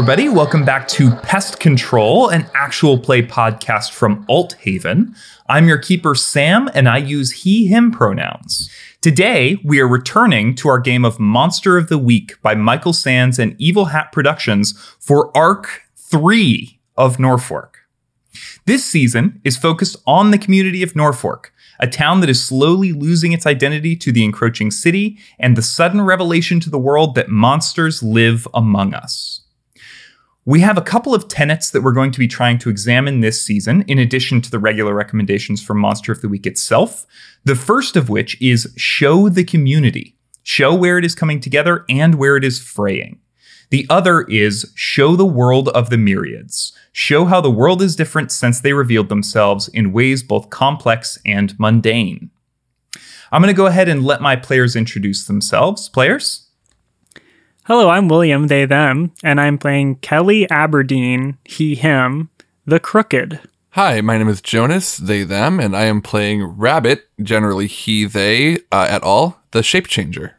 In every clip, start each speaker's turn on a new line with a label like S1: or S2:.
S1: Everybody. Welcome back to Pest Control, an actual play podcast from Alt Haven. I'm your keeper, Sam, and I use he, him pronouns. Today, we are returning to our game of Monster of the Week by Michael Sands and Evil Hat Productions for Arc 3 of Norfork. This season is focused on the community of Norfork, a town that is slowly losing its identity to the encroaching city and the sudden revelation to the world that monsters live among us. We have a couple of tenets that we're going to be trying to examine this season, in addition to the regular recommendations from Monster of the Week itself. The first of which is show the community, show where it is coming together and where it is fraying. The other is show the world of the myriads, show how the world is different since they revealed themselves in ways both complex and mundane. I'm going to go ahead and let my players introduce themselves. Players?
S2: Hello, I'm William, they, them, and I'm playing Kelly Aberdeen, he, him, the Crooked.
S3: Hi, my name is Jonas, they, them, and I am playing Rabbit, generally he, they, uh, at all, the shape changer.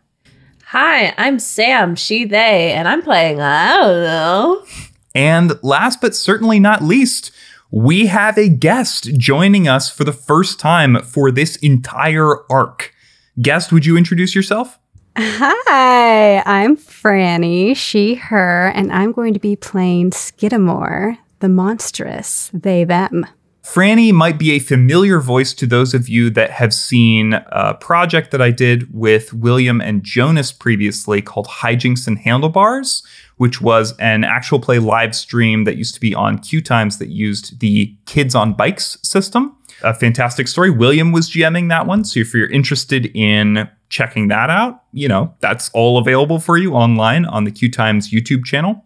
S4: Hi, I'm Sam, she, they, and I'm playing, I don't know.
S1: And last but certainly not least, we have a guest joining us for the first time for this entire arc. Guest, would you introduce yourself?
S5: Hi, I'm Franny, she, her, and I'm going to be playing Skidamore, the monstrous, they, them.
S1: Franny might be a familiar voice to those of you that have seen a project that I did with William and Jonas previously called Hijinks and Handlebars, which was an actual play live stream that used to be on Q Times that used the Kids on Bikes system. A fantastic story. William was GMing that one. So if you're interested in checking that out, you know, that's all available for you online on the Q Times YouTube channel.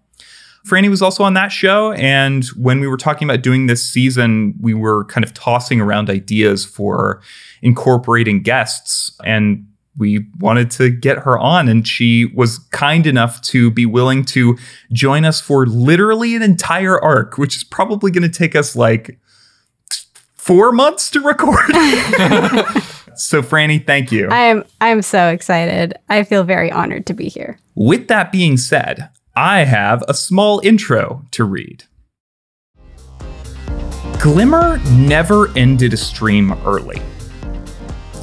S1: Franny was also on that show. And when we were talking about doing this season, we were kind of tossing around ideas for incorporating guests. And we wanted to get her on, and she was kind enough to be willing to join us for literally an entire arc, which is probably going to take us like four months to record. so, Franny, thank you.
S5: I am I'm so excited. I feel very honored to be here.
S1: With that being said, I have a small intro to read. Glimmer never ended a stream early.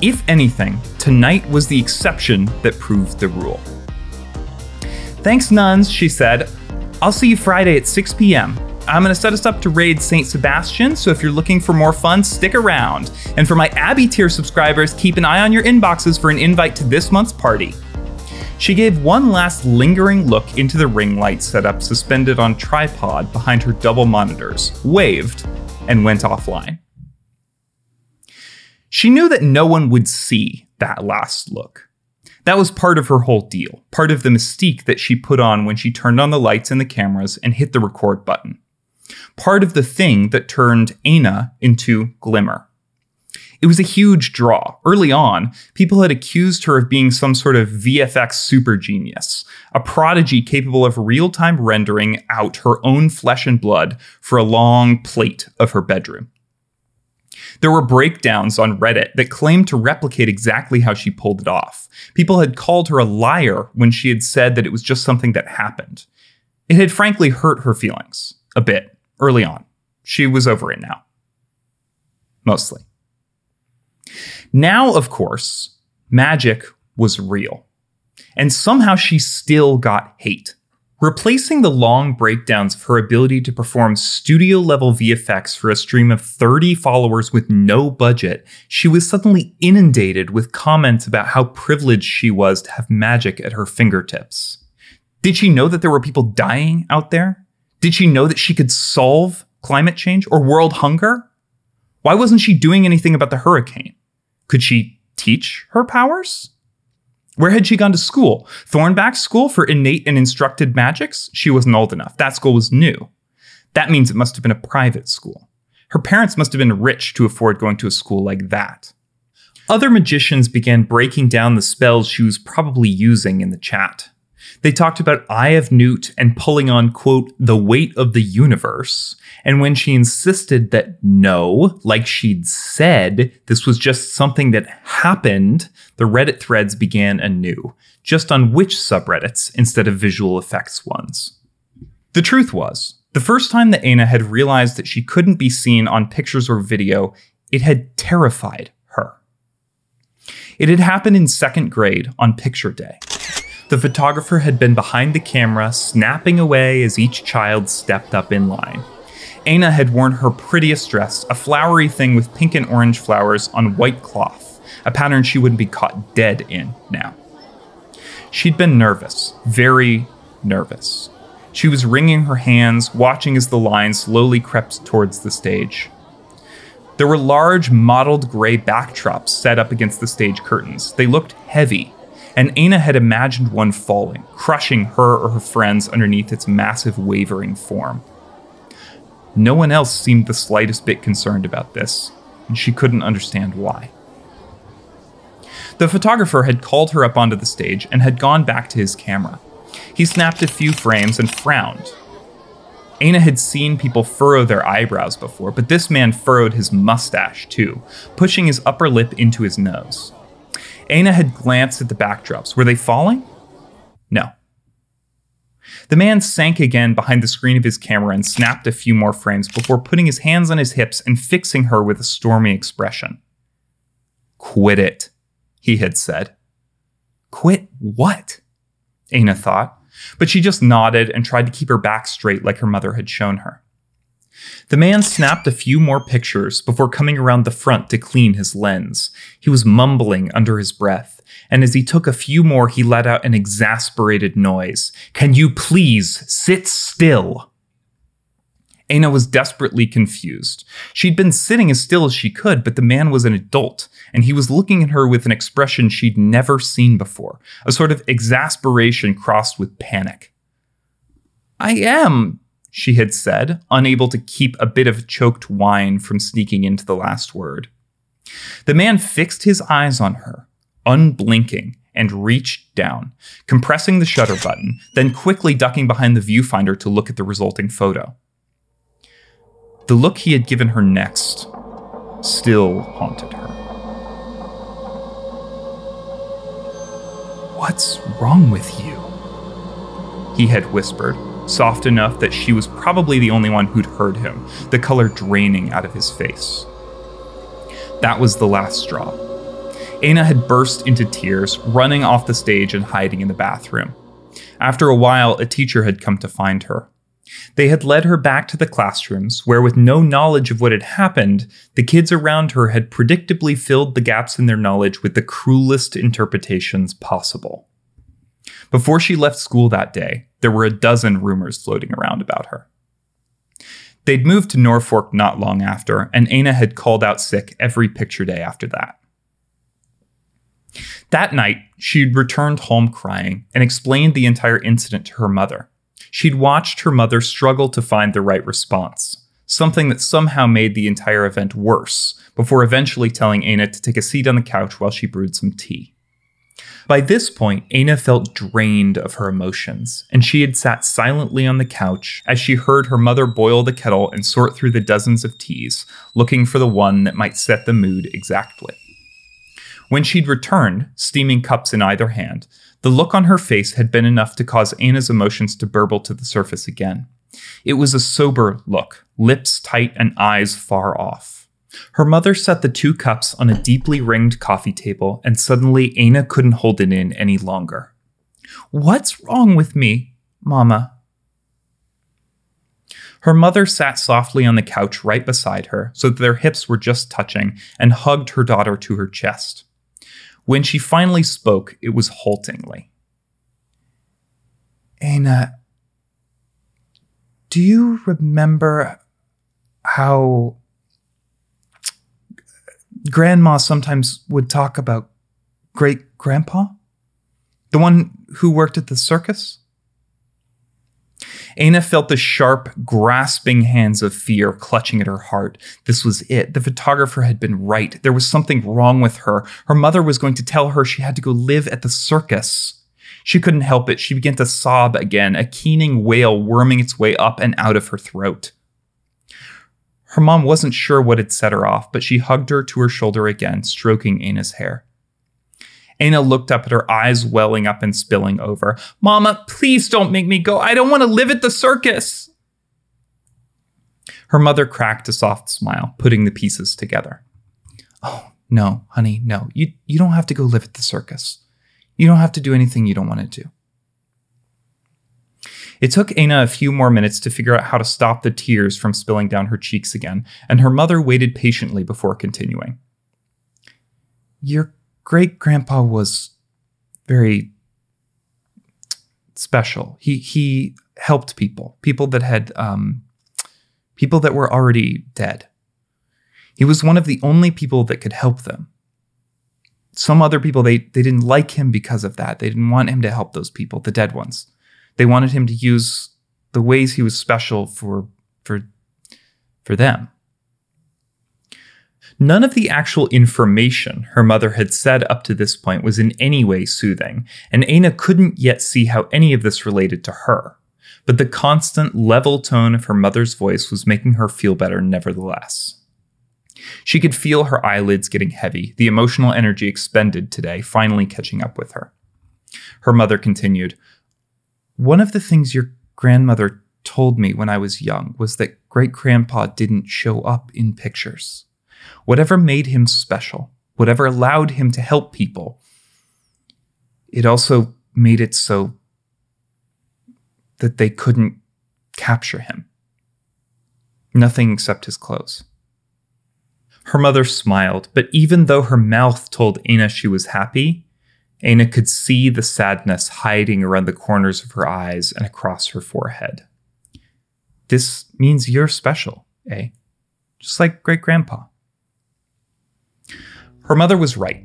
S1: If anything, tonight was the exception that proved the rule. Thanks, nuns, she said. I'll see you Friday at 6 p.m. I'm going to set us up to raid St. Sebastian, so if you're looking for more fun, stick around. And for my Abbey tier subscribers, keep an eye on your inboxes for an invite to this month's party. She gave one last lingering look into the ring light setup suspended on tripod behind her double monitors, waved, and went offline. She knew that no one would see that last look. That was part of her whole deal, part of the mystique that she put on when she turned on the lights and the cameras and hit the record button. Part of the thing that turned Aina into Glimmer. It was a huge draw. Early on, people had accused her of being some sort of VFX super genius, a prodigy capable of real time rendering out her own flesh and blood for a long plate of her bedroom. There were breakdowns on Reddit that claimed to replicate exactly how she pulled it off. People had called her a liar when she had said that it was just something that happened. It had frankly hurt her feelings a bit early on. She was over it now. Mostly. Now, of course, magic was real. And somehow she still got hate. Replacing the long breakdowns of her ability to perform studio level VFX for a stream of 30 followers with no budget, she was suddenly inundated with comments about how privileged she was to have magic at her fingertips. Did she know that there were people dying out there? Did she know that she could solve climate change or world hunger? Why wasn't she doing anything about the hurricane? Could she teach her powers? Where had she gone to school? Thornback School for innate and instructed magics? She wasn't old enough. That school was new. That means it must have been a private school. Her parents must have been rich to afford going to a school like that. Other magicians began breaking down the spells she was probably using in the chat. They talked about Eye of Newt and pulling on, quote, the weight of the universe. And when she insisted that no, like she'd said, this was just something that happened, the Reddit threads began anew, just on which subreddits instead of visual effects ones. The truth was, the first time that Aina had realized that she couldn't be seen on pictures or video, it had terrified her. It had happened in second grade on picture day. The photographer had been behind the camera, snapping away as each child stepped up in line. Aina had worn her prettiest dress, a flowery thing with pink and orange flowers on white cloth, a pattern she wouldn't be caught dead in now. She'd been nervous, very nervous. She was wringing her hands, watching as the line slowly crept towards the stage. There were large, mottled gray backdrops set up against the stage curtains. They looked heavy, and Aina had imagined one falling, crushing her or her friends underneath its massive, wavering form. No one else seemed the slightest bit concerned about this, and she couldn't understand why. The photographer had called her up onto the stage and had gone back to his camera. He snapped a few frames and frowned. Aina had seen people furrow their eyebrows before, but this man furrowed his mustache too, pushing his upper lip into his nose. Aina had glanced at the backdrops. Were they falling? No. The man sank again behind the screen of his camera and snapped a few more frames before putting his hands on his hips and fixing her with a stormy expression. Quit it, he had said. Quit what? Aina thought, but she just nodded and tried to keep her back straight like her mother had shown her. The man snapped a few more pictures before coming around the front to clean his lens. He was mumbling under his breath, and as he took a few more, he let out an exasperated noise. Can you please sit still? Aina was desperately confused. She'd been sitting as still as she could, but the man was an adult, and he was looking at her with an expression she'd never seen before a sort of exasperation crossed with panic. I am, she had said, unable to keep a bit of choked whine from sneaking into the last word. The man fixed his eyes on her, unblinking, and reached down, compressing the shutter button, then quickly ducking behind the viewfinder to look at the resulting photo. The look he had given her next still haunted her. What's wrong with you? He had whispered, soft enough that she was probably the only one who'd heard him, the color draining out of his face. That was the last straw. Aina had burst into tears, running off the stage and hiding in the bathroom. After a while, a teacher had come to find her. They had led her back to the classrooms, where, with no knowledge of what had happened, the kids around her had predictably filled the gaps in their knowledge with the cruelest interpretations possible. Before she left school that day, there were a dozen rumors floating around about her. They'd moved to Norfork not long after, and Aina had called out sick every picture day after that. That night, she'd returned home crying and explained the entire incident to her mother. She'd watched her mother struggle to find the right response, something that somehow made the entire event worse, before eventually telling Aina to take a seat on the couch while she brewed some tea. By this point, Aina felt drained of her emotions, and she had sat silently on the couch as she heard her mother boil the kettle and sort through the dozens of teas, looking for the one that might set the mood exactly. When she'd returned, steaming cups in either hand, the look on her face had been enough to cause Aina's emotions to burble to the surface again. It was a sober look, lips tight and eyes far off. Her mother set the two cups on a deeply ringed coffee table, and suddenly Aina couldn't hold it in any longer. What's wrong with me, Mama? Her mother sat softly on the couch right beside her, so that their hips were just touching, and hugged her daughter to her chest. When she finally spoke, it was haltingly. Aina, do you remember how Grandma sometimes would talk about great grandpa? The one who worked at the circus? Aina felt the sharp, grasping hands of fear clutching at her heart. This was it. The photographer had been right. There was something wrong with her. Her mother was going to tell her she had to go live at the circus. She couldn't help it. She began to sob again, a keening wail worming its way up and out of her throat. Her mom wasn't sure what had set her off, but she hugged her to her shoulder again, stroking Aina's hair. Aina looked up at her eyes welling up and spilling over. Mama, please don't make me go. I don't want to live at the circus. Her mother cracked a soft smile, putting the pieces together. Oh, no, honey, no. You, you don't have to go live at the circus. You don't have to do anything you don't want to do. It took Aina a few more minutes to figure out how to stop the tears from spilling down her cheeks again, and her mother waited patiently before continuing. Your great grandpa was very special. He he helped people, people that had um, people that were already dead. He was one of the only people that could help them. Some other people they they didn't like him because of that. They didn't want him to help those people, the dead ones. They wanted him to use the ways he was special for for for them. None of the actual information her mother had said up to this point was in any way soothing, and Aina couldn't yet see how any of this related to her. But the constant, level tone of her mother's voice was making her feel better nevertheless. She could feel her eyelids getting heavy, the emotional energy expended today finally catching up with her. Her mother continued, One of the things your grandmother told me when I was young was that great grandpa didn't show up in pictures. Whatever made him special, whatever allowed him to help people, it also made it so that they couldn't capture him. Nothing except his clothes. Her mother smiled, but even though her mouth told Aina she was happy, Aina could see the sadness hiding around the corners of her eyes and across her forehead. This means you're special, eh? Just like great grandpa. Her mother was right.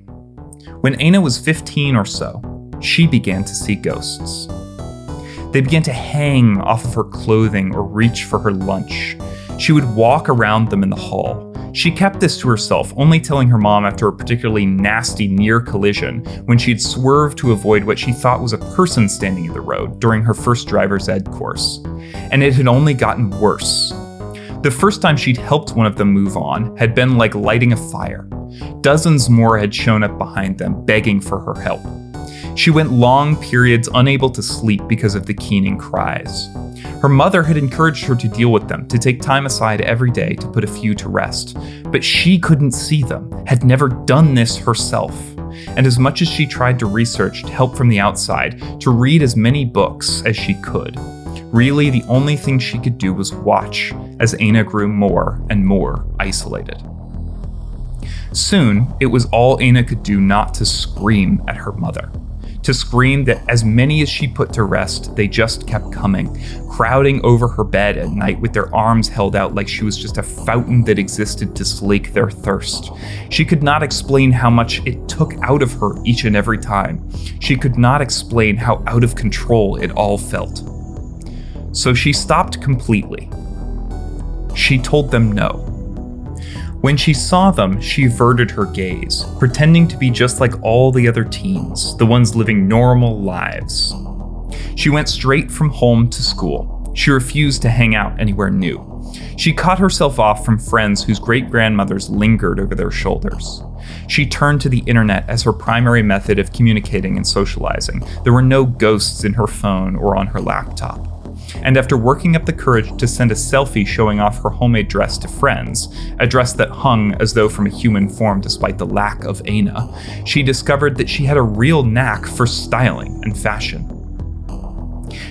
S1: When Aina was 15 or so, she began to see ghosts. They began to hang off of her clothing or reach for her lunch. She would walk around them in the hall. She kept this to herself, only telling her mom after a particularly nasty near collision when she'd swerved to avoid what she thought was a person standing in the road during her first driver's ed course. And it had only gotten worse. The first time she'd helped one of them move on had been like lighting a fire. Dozens more had shown up behind them, begging for her help. She went long periods unable to sleep because of the keening cries. Her mother had encouraged her to deal with them, to take time aside every day to put a few to rest. But she couldn't see them, had never done this herself. And as much as she tried to research, to help from the outside, to read as many books as she could, really the only thing she could do was watch as Aina grew more and more isolated. Soon, it was all Aina could do not to scream at her mother to scream that as many as she put to rest, they just kept coming, crowding over her bed at night with their arms held out like she was just a fountain that existed to slake their thirst. She could not explain how much it took out of her each and every time. She could not explain how out of control it all felt. So she stopped completely. She told them no. When she saw them, she averted her gaze, pretending to be just like all the other teens, the ones living normal lives. She went straight from home to school. She refused to hang out anywhere new. She cut herself off from friends whose great grandmothers lingered over their shoulders. She turned to the internet as her primary method of communicating and socializing. There were no ghosts in her phone or on her laptop and after working up the courage to send a selfie showing off her homemade dress to friends, a dress that hung as though from a human form despite the lack of Aina, she discovered that she had a real knack for styling and fashion.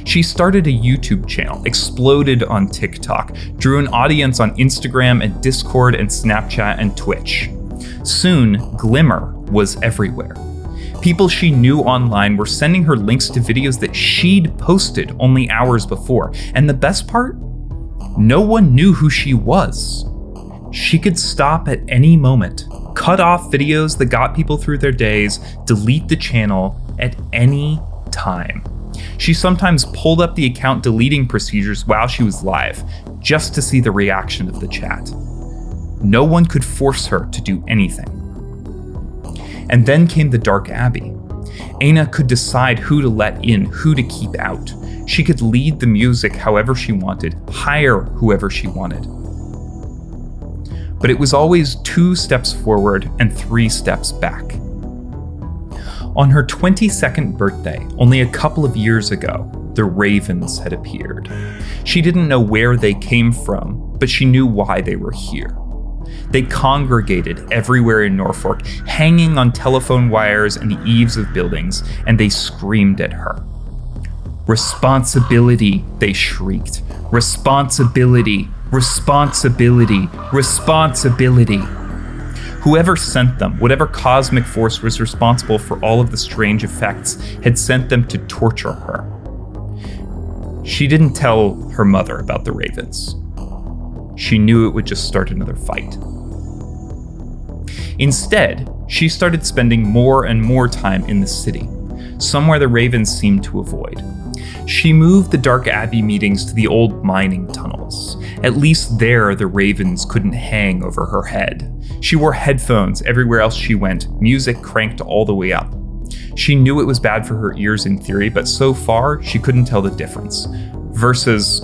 S1: She started a YouTube channel, exploded on TikTok, drew an audience on Instagram and Discord and Snapchat and Twitch. Soon, Glimmer was everywhere. People she knew online were sending her links to videos that she'd posted only hours before. And the best part? No one knew who she was. She could stop at any moment, cut off videos that got people through their days, delete the channel at any time. She sometimes pulled up the account deleting procedures while she was live, just to see the reaction of the chat. No one could force her to do anything. And then came the Dark Abbey. Aina could decide who to let in, who to keep out. She could lead the music however she wanted, hire whoever she wanted. But it was always two steps forward and three steps back. On her 22nd birthday, only a couple of years ago, the ravens had appeared. She didn't know where they came from, but she knew why they were here. They congregated everywhere in Norfork, hanging on telephone wires and the eaves of buildings, and they screamed at her. Responsibility, they shrieked. Responsibility, responsibility, responsibility. Whoever sent them, whatever cosmic force was responsible for all of the strange effects, had sent them to torture her. She didn't tell her mother about the ravens. She knew it would just start another fight. Instead, she started spending more and more time in the city, somewhere the ravens seemed to avoid. She moved the Dark Abbey meetings to the old mining tunnels. At least there, the ravens couldn't hang over her head. She wore headphones everywhere else she went, music cranked all the way up. She knew it was bad for her ears in theory, but so far, she couldn't tell the difference. Versus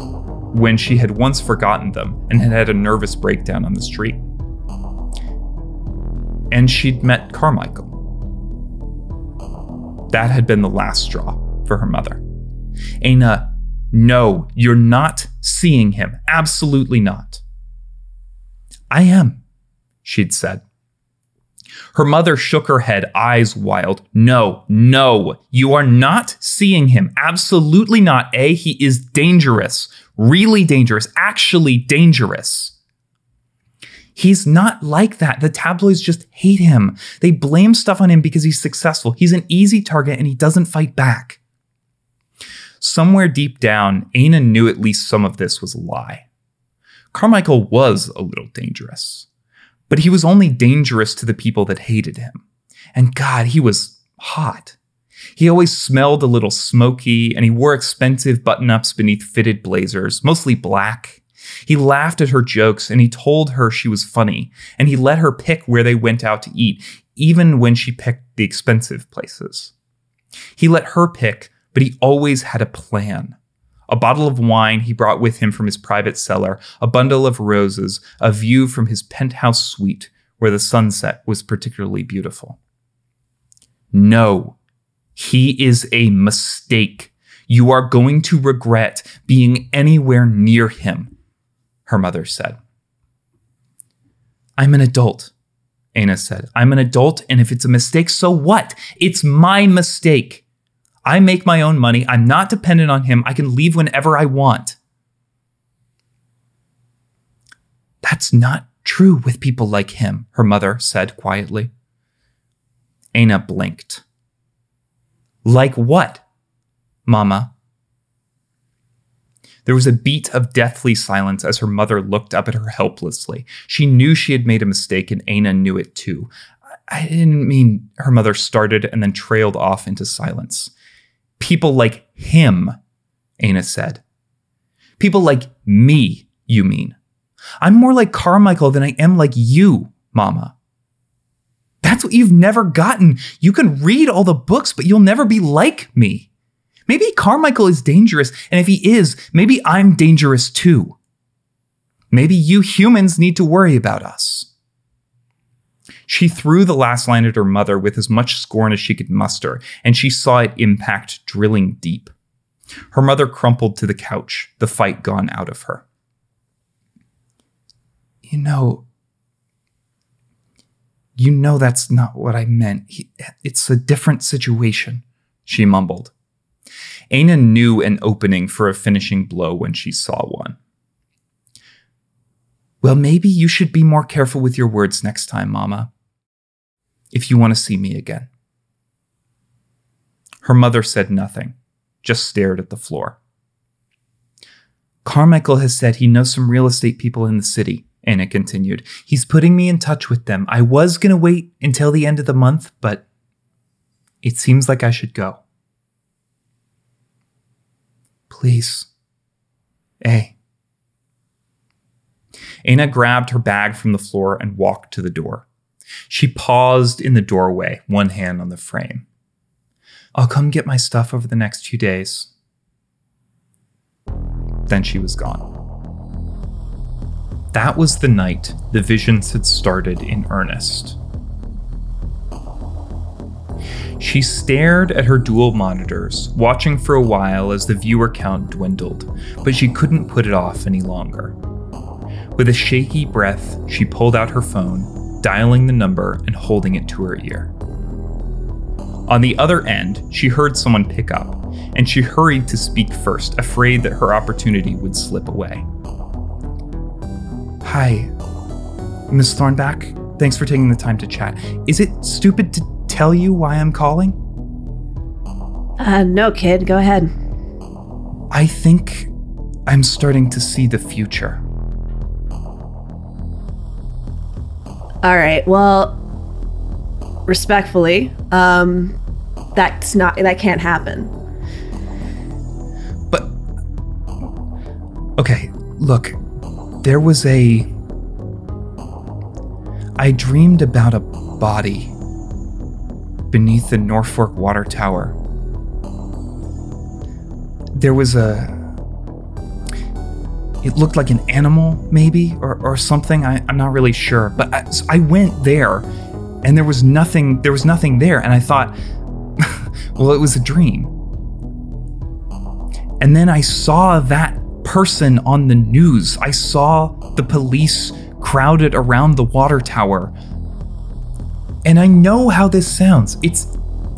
S1: when she had once forgotten them and had had a nervous breakdown on the street. And she'd met Carmichael. That had been the last straw for her mother. Aina, no, you're not seeing him. Absolutely not. I am, she'd said. Her mother shook her head, eyes wild. No, no, you are not seeing him. Absolutely not. A, he is dangerous, really dangerous, actually dangerous. He's not like that. The tabloids just hate him. They blame stuff on him because he's successful. He's an easy target and he doesn't fight back. Somewhere deep down, Aina knew at least some of this was a lie. Carmichael was a little dangerous, but he was only dangerous to the people that hated him. And God, he was hot. He always smelled a little smoky, and he wore expensive button ups beneath fitted blazers, mostly black. He laughed at her jokes and he told her she was funny, and he let her pick where they went out to eat, even when she picked the expensive places. He let her pick but he always had a plan. A bottle of wine he brought with him from his private cellar, a bundle of roses, a view from his penthouse suite where the sunset was particularly beautiful. No, he is a mistake. You are going to regret being anywhere near him, her mother said. I'm an adult, Aina said. I'm an adult, and if it's a mistake, so what? It's my mistake. I make my own money. I'm not dependent on him. I can leave whenever I want. That's not true with people like him, her mother said quietly. Aina blinked. Like what, Mama? There was a beat of deathly silence as her mother looked up at her helplessly. She knew she had made a mistake, and Aina knew it too. I didn't mean her mother started and then trailed off into silence. People like him, Aina said. People like me, you mean. I'm more like Carmichael than I am like you, Mama. That's what you've never gotten. You can read all the books, but you'll never be like me. Maybe Carmichael is dangerous, and if he is, maybe I'm dangerous too. Maybe you humans need to worry about us. She threw the last line at her mother with as much scorn as she could muster, and she saw it impact drilling deep. Her mother crumpled to the couch, the fight gone out of her. You know, you know that's not what I meant. It's a different situation, she mumbled. Aina knew an opening for a finishing blow when she saw one. Well, maybe you should be more careful with your words next time, Mama if you want to see me again. Her mother said nothing, just stared at the floor. Carmichael has said he knows some real estate people in the city, Anna continued. He's putting me in touch with them. I was going to wait until the end of the month, but it seems like I should go. Please. A. Aina grabbed her bag from the floor and walked to the door. She paused in the doorway, one hand on the frame. I'll come get my stuff over the next few days. Then she was gone. That was the night the visions had started in earnest. She stared at her dual monitors, watching for a while as the viewer count dwindled, but she couldn't put it off any longer. With a shaky breath, she pulled out her phone, dialing the number and holding it to her ear. On the other end, she heard someone pick up, and she hurried to speak first, afraid that her opportunity would slip away. Hi, Miss Thornback. Thanks for taking the time to chat. Is it stupid to tell you why I'm calling?
S4: Uh, no, kid, go ahead.
S1: I think I'm starting to see the future.
S4: All right. Well, respectfully, um, that's not that can't happen.
S1: But okay, look, there was a. I dreamed about a body beneath the Norfork Water Tower. There was a. It looked like an animal, maybe, or, or something. I, I'm not really sure. But I, so I went there, and there was nothing. There was nothing there, and I thought, well, it was a dream. And then I saw that person on the news. I saw the police crowded around the water tower. And I know how this sounds. It's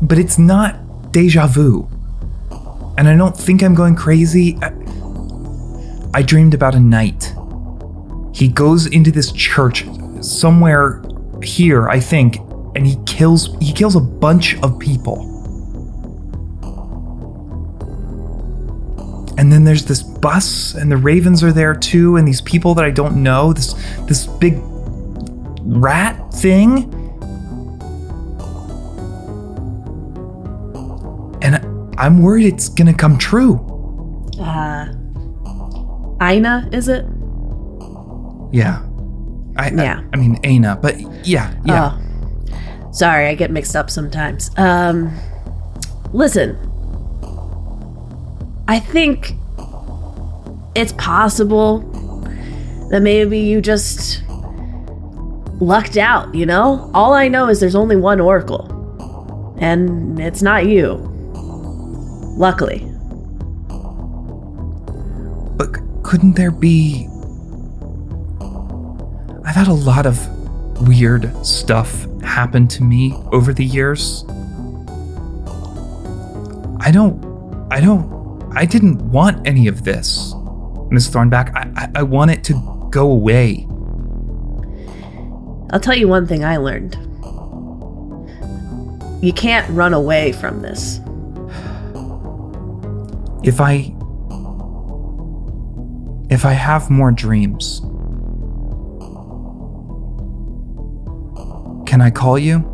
S1: but it's not deja vu. And I don't think I'm going crazy. I, I dreamed about a knight. He goes into this church somewhere here, I think, and he kills he kills a bunch of people. And then there's this bus, and the ravens are there too, and these people that I don't know. This this big rat thing. I'm worried it's gonna come true.
S4: Uh, Ina, is it?
S1: Yeah. I,
S4: Yeah.
S1: I, I mean Aina, but yeah, yeah.
S4: Oh, sorry, I get mixed up sometimes. Um, listen, I think it's possible that maybe you just lucked out, you know? All I know is there's only one Oracle, and it's not you. Luckily.
S1: But c- couldn't there be. I've had a lot of weird stuff happen to me over the years. I don't. I don't. I didn't want any of this, Miss Thornback. I, I, I want it to go away.
S4: I'll tell you one thing I learned. You can't run away from this.
S1: If I. If I have more dreams. Can I call you?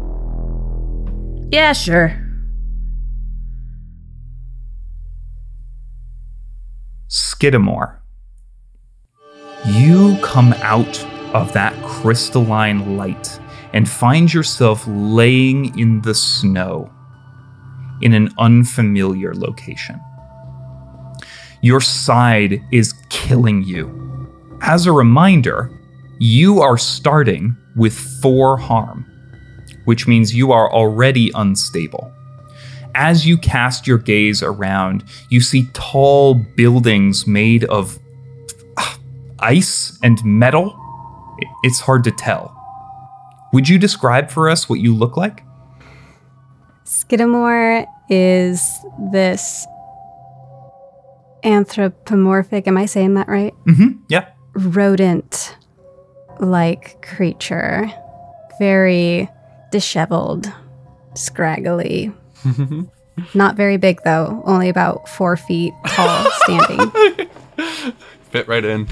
S4: Yeah, sure.
S1: Skidamore. You come out of that crystalline light and find yourself laying in the snow in an unfamiliar location. Your side is killing you. As a reminder, you are starting with four harm, which means you are already unstable. As you cast your gaze around, you see tall buildings made of ah, ice and metal. It's hard to tell. Would you describe for us what you look like?
S5: Skidamore is this anthropomorphic, am I saying that right?
S1: Mm-hmm. Yeah.
S5: Rodent like creature. Very disheveled, scraggly. Not very big though, only about four feet tall standing.
S3: Fit right in.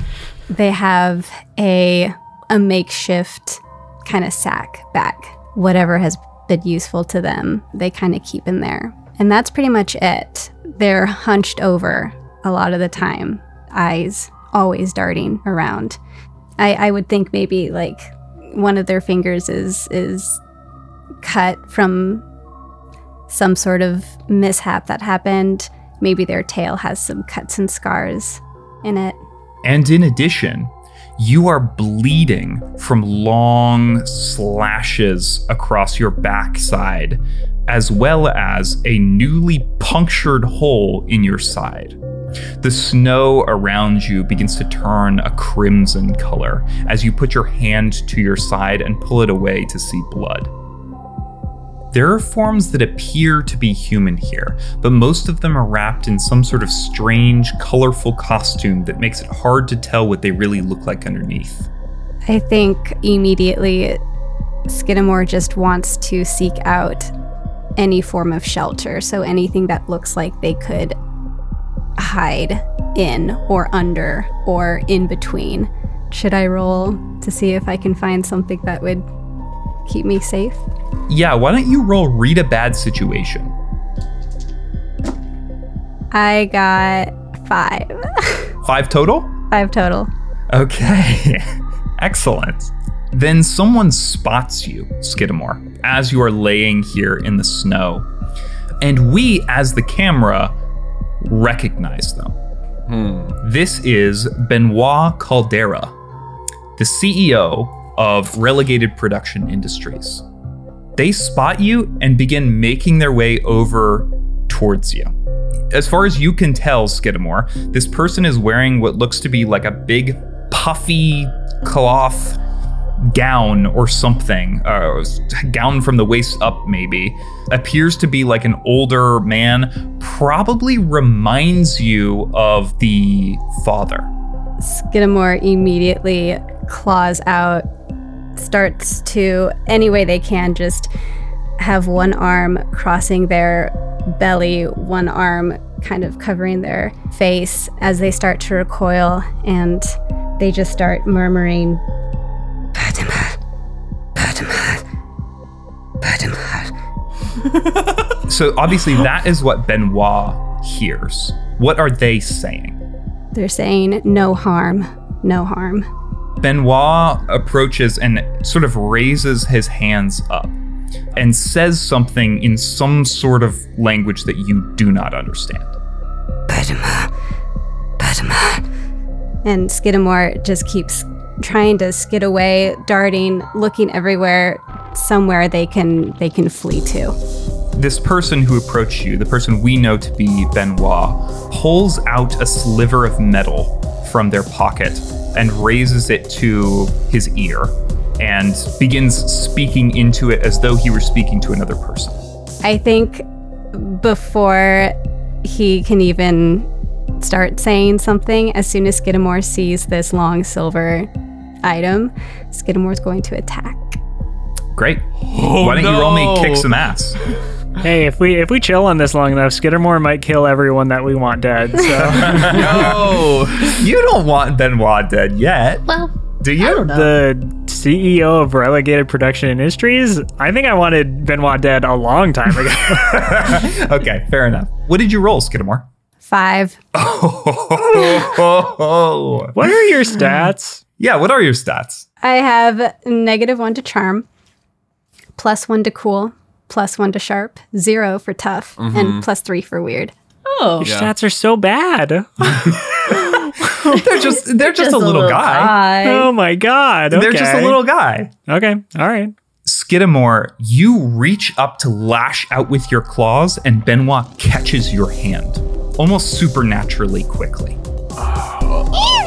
S5: they have a a makeshift kind of sack back. Whatever has been useful to them, they kind of keep in there. And that's pretty much it. They're hunched over a lot of the time, eyes always darting around. I, I would think maybe like one of their fingers is is cut from some sort of mishap that happened. Maybe their tail has some cuts and scars in it.
S1: And in addition, you are bleeding from long slashes across your backside as well as a newly punctured hole in your side. The snow around you begins to turn a crimson color as you put your hand to your side and pull it away to see blood. There are forms that appear to be human here, but most of them are wrapped in some sort of strange, colorful costume that makes it hard to tell what they really look like underneath.
S5: I think immediately Skidamore just wants to seek out any form of shelter. So anything that looks like they could hide in or under or in between. Should I roll to see if I can find something that would keep me safe?
S1: Yeah, why don't you roll read a bad situation?
S5: I got five.
S1: Five total?
S5: five total.
S1: Okay, excellent. Then someone spots you, Skidamore, as you are laying here in the snow. And we, as the camera, recognize them. Hmm. This is Benoit Caldera, the CEO of Relegated Production Industries. They spot you and begin making their way over towards you. As far as you can tell, Skidamore, this person is wearing what looks to be like a big, puffy cloth gown or something, uh, gown from the waist up, maybe. Appears to be like an older man, probably reminds you of the father.
S5: Skidamore immediately claws out, starts to, any way they can, just have one arm crossing their belly, one arm kind of covering their face as they start to recoil, and they just start murmuring,
S1: So obviously, that is what Benoit hears. What are they saying?
S5: They're saying, no harm, no harm.
S1: Benoit approaches and sort of raises his hands up and says something in some sort of language that you do not understand.
S5: Fatima, Fatima. And Skidamore just keeps trying to skid away, darting, looking everywhere, somewhere they can they can flee to.
S1: This person who approached you, the person we know to be Benoit, pulls out a sliver of metal from their pocket and raises it to his ear and begins speaking into it as though he were speaking to another person.
S5: I think before he can even start saying something, as soon as Skidamore sees this long silver item, Skidamore's going to attack.
S1: Great. Oh, Why don't you roll me kick some ass?
S2: Hey, if we if we chill on this long enough, Skidamore might kill everyone that we want dead. So
S3: No.
S1: You don't want Benoit dead yet,
S4: Well,
S1: do
S4: I
S1: you?
S4: don't know.
S2: the CEO of Relegated Production Industries, I think I wanted Benoit dead a long time ago.
S1: okay, fair enough. What did you roll, Skidamore?
S5: Five.
S1: Oh,
S2: what are your stats?
S1: yeah, what are your stats?
S5: I have negative one to charm, plus one to cool, plus one to sharp, zero for tough, and mm-hmm. plus three for weird.
S4: oh,
S2: Your
S3: Yeah.
S2: stats are so bad.
S1: They're just they're just, a little, guy.
S2: Oh my god.
S1: They're just a little guy.
S2: Okay. All right.
S1: Skidamore, you reach up to lash out with your claws, and Benoit catches your hand almost supernaturally quickly. Oh.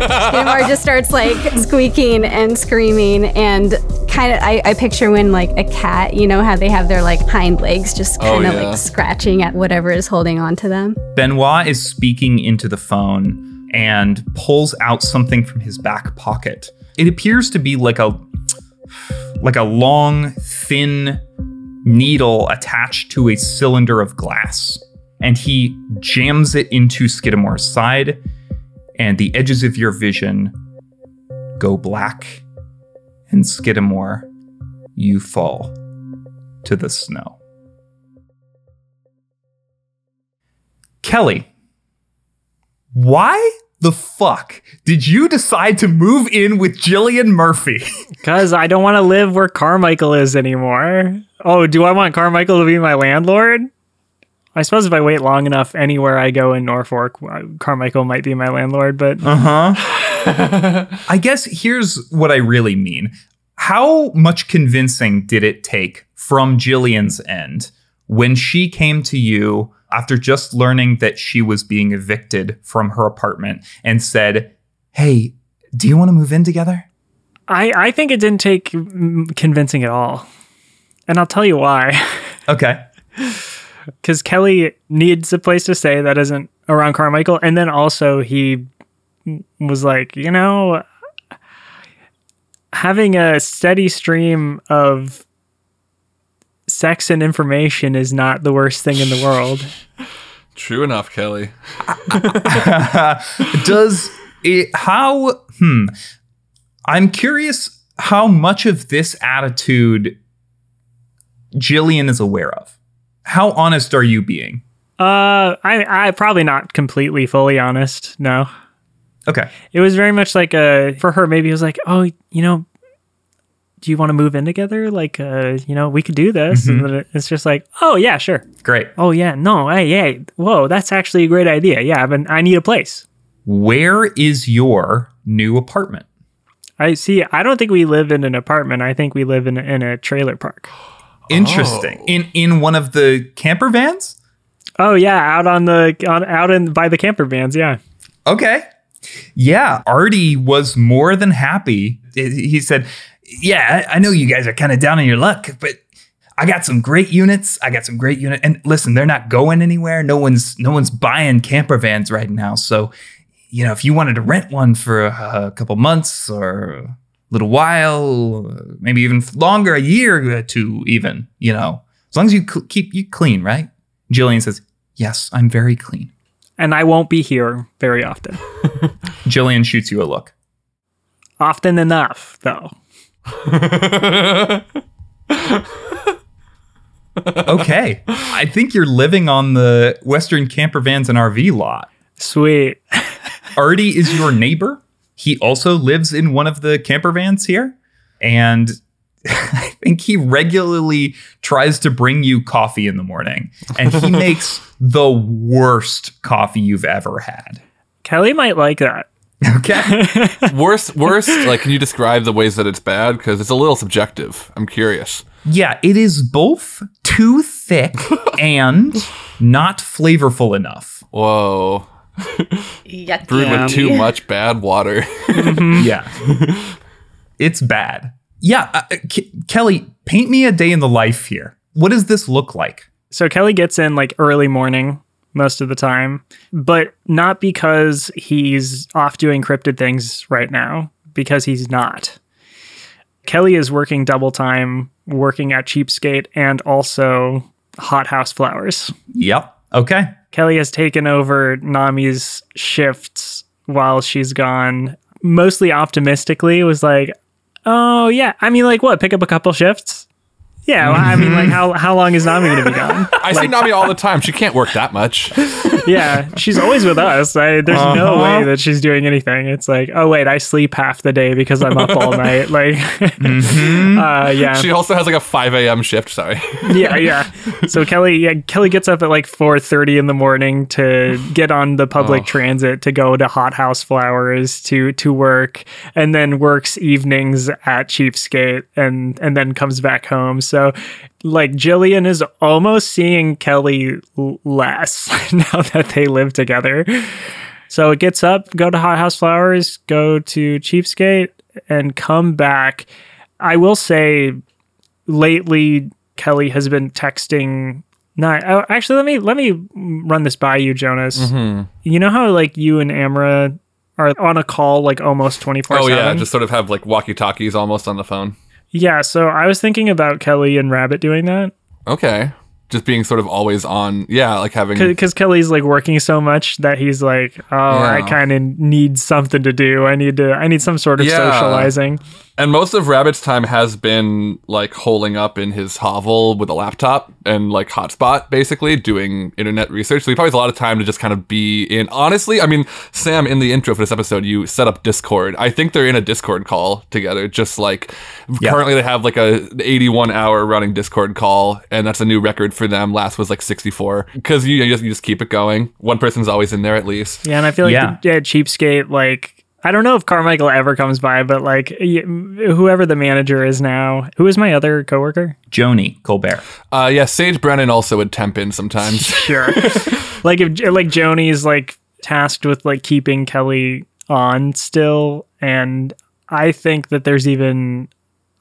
S5: Skidamore just starts like squeaking and screaming and kind of I, I picture when like a cat, you know how they have their like hind legs just
S3: Oh,
S5: kind of
S3: yeah.
S5: like scratching at whatever is holding on to them.
S1: Benoit is speaking into the phone and pulls out something from his back pocket. It appears to be like a like a long, thin needle attached to a cylinder of glass. And he jams it into Skidamore's side, and the edges of your vision go black. And Skidamore, you fall to the snow. Kelly, why the fuck did you decide to move in with Jillian Murphy?
S2: Because I don't want to live where Carmichael is anymore. Oh, do I want Carmichael to be my landlord? I suppose if I wait long enough, anywhere I go in Norfork, uh, Carmichael might be my landlord. But
S1: Uh huh. I guess here's what I really mean. How much convincing did it take from Jillian's end when she came to you after just learning that she was being evicted from her apartment and said, Hey, do you want to move in together?
S2: I, I think it didn't take convincing at all. And I'll tell you why.
S1: Okay.
S2: Because Kelly needs a place to stay that isn't around Carmichael. And then also, he was like, you know, having a steady stream of sex and information is not the worst thing in the world.
S3: True enough, Kelly.
S1: Does it, how, hmm, I'm curious how much of this attitude Jillian is aware of. How honest are you being?
S2: Uh, I, I probably not completely fully honest. No,
S1: Okay.
S2: it was very much like a for her. Maybe it was like, oh, you know, do you want to move in together? Like, uh, you know, we could do this. And then it's just like, oh yeah, sure.
S1: Great.
S2: Oh yeah, no, hey, hey, whoa, that's actually a great idea. Yeah, but I need a place.
S1: Where is your new apartment?
S2: I see. I don't think we live in an apartment. I think we live in in a trailer park.
S1: Interesting. Oh. In in one of the camper vans?
S2: Oh yeah, out on the on, out in by the camper vans. Yeah.
S1: Okay. Yeah, Artie was more than happy. He said, "Yeah, I I know you guys are kind of down on your luck, but I got some great units. I got some great unit. And listen, they're not going anywhere. No one's no one's buying camper vans right now. So, you know, if you wanted to rent one for a, a couple months or a little while, maybe even longer, a year or two, even, you know, as long as you cl- keep you clean, right?" Jillian says, "Yes, I'm very clean."
S2: And I won't be here very often.
S1: Jillian shoots you a look.
S2: Often enough, though.
S1: Okay. I think you're living on the Western Camper Vans and RV lot.
S2: Sweet.
S1: Artie is your neighbor. He also lives in one of the camper vans here. And I think he regularly tries to bring you coffee in the morning. And he makes the worst coffee you've ever had.
S2: Kelly might like that.
S1: Okay.
S3: worst, worst. Like, can you describe the ways that it's bad? Because it's a little subjective. I'm curious.
S1: yeah, it is both too thick and not flavorful enough.
S3: Whoa,
S4: Yucky.
S3: brewed with too much bad water.
S1: Yeah. it's bad. Yeah. Uh, uh, K- Kelly, paint me a day in the life here. What does this look like?
S2: So Kelly gets in like early morning most of the time, but not because he's off doing cryptid things right now, because he's not. Kelly is working double time, working at Cheapskate and also Hot House Flowers.
S1: Yep. Okay.
S2: Kelly has taken over Nammi's shifts while she's gone. Mostly optimistically, was like, "Oh yeah, I mean, like what? Pick up a couple shifts." Yeah, well, I mean, like how how long is Nammi going to be gone?
S3: I see Nammi all the time. She can't work that much.
S2: yeah, she's always with us. I, there's no
S1: Uh-huh.
S2: way that she's doing anything. It's like, oh wait, I sleep half the day because I'm up all night. Like, uh, yeah,
S3: She also has like a 5 a.m. shift. Sorry.
S2: yeah, yeah. So Kelly, yeah, Kelly gets up at like 4:30 in the morning to get on the public
S3: Oh.
S2: transit to go to Hot House Flowers to to work, and then works evenings at Cheapskate, and and then comes back home. So. So, like Jillian is almost seeing Kelly less now that they live together. So it gets up, go to Hot House Flowers, go to Cheapskate, and come back. I will say, lately Kelly has been texting. Not oh, actually. Let me let me run this by you, Jonas.
S3: Mm-hmm.
S2: You know how like you and Amra are on a call like almost twenty four.
S3: Oh yeah. Just sort of have like walkie talkies almost on the phone.
S2: Yeah. So I was thinking about Kelly and Rabbit doing that
S3: Okay. Just being sort of always on. Yeah. Like having.
S2: because Kelly's like working so much that he's like, oh, I kind of need something to do. I need to. I need some sort of
S3: Yeah.
S2: socializing.
S3: And most of Rabbit's time has been like holing up in his hovel with a laptop and like hotspot, basically doing internet research. So he probably has a lot of time to just kind of be in. Honestly, I mean, Sam, in the intro for this episode, you set up Discord. I think they're in a Discord call together. Just like
S1: Yeah.
S3: currently, they have like a 81 hour running Discord call, and that's a new record for them. Last was like 64 because you, you just you just keep it going. One person's always in there at least.
S2: Yeah, and I feel like
S1: Yeah.
S2: the, yeah, cheapskate like I don't know if Carmichael ever comes by, but like whoever the manager is now, who is my other coworker?
S1: Joni Colbert.
S3: Uh, yeah, Sage Brennan also would temp in sometimes.
S2: Sure. like if like Joni is like tasked with like keeping Kelly on still, and I think that there's even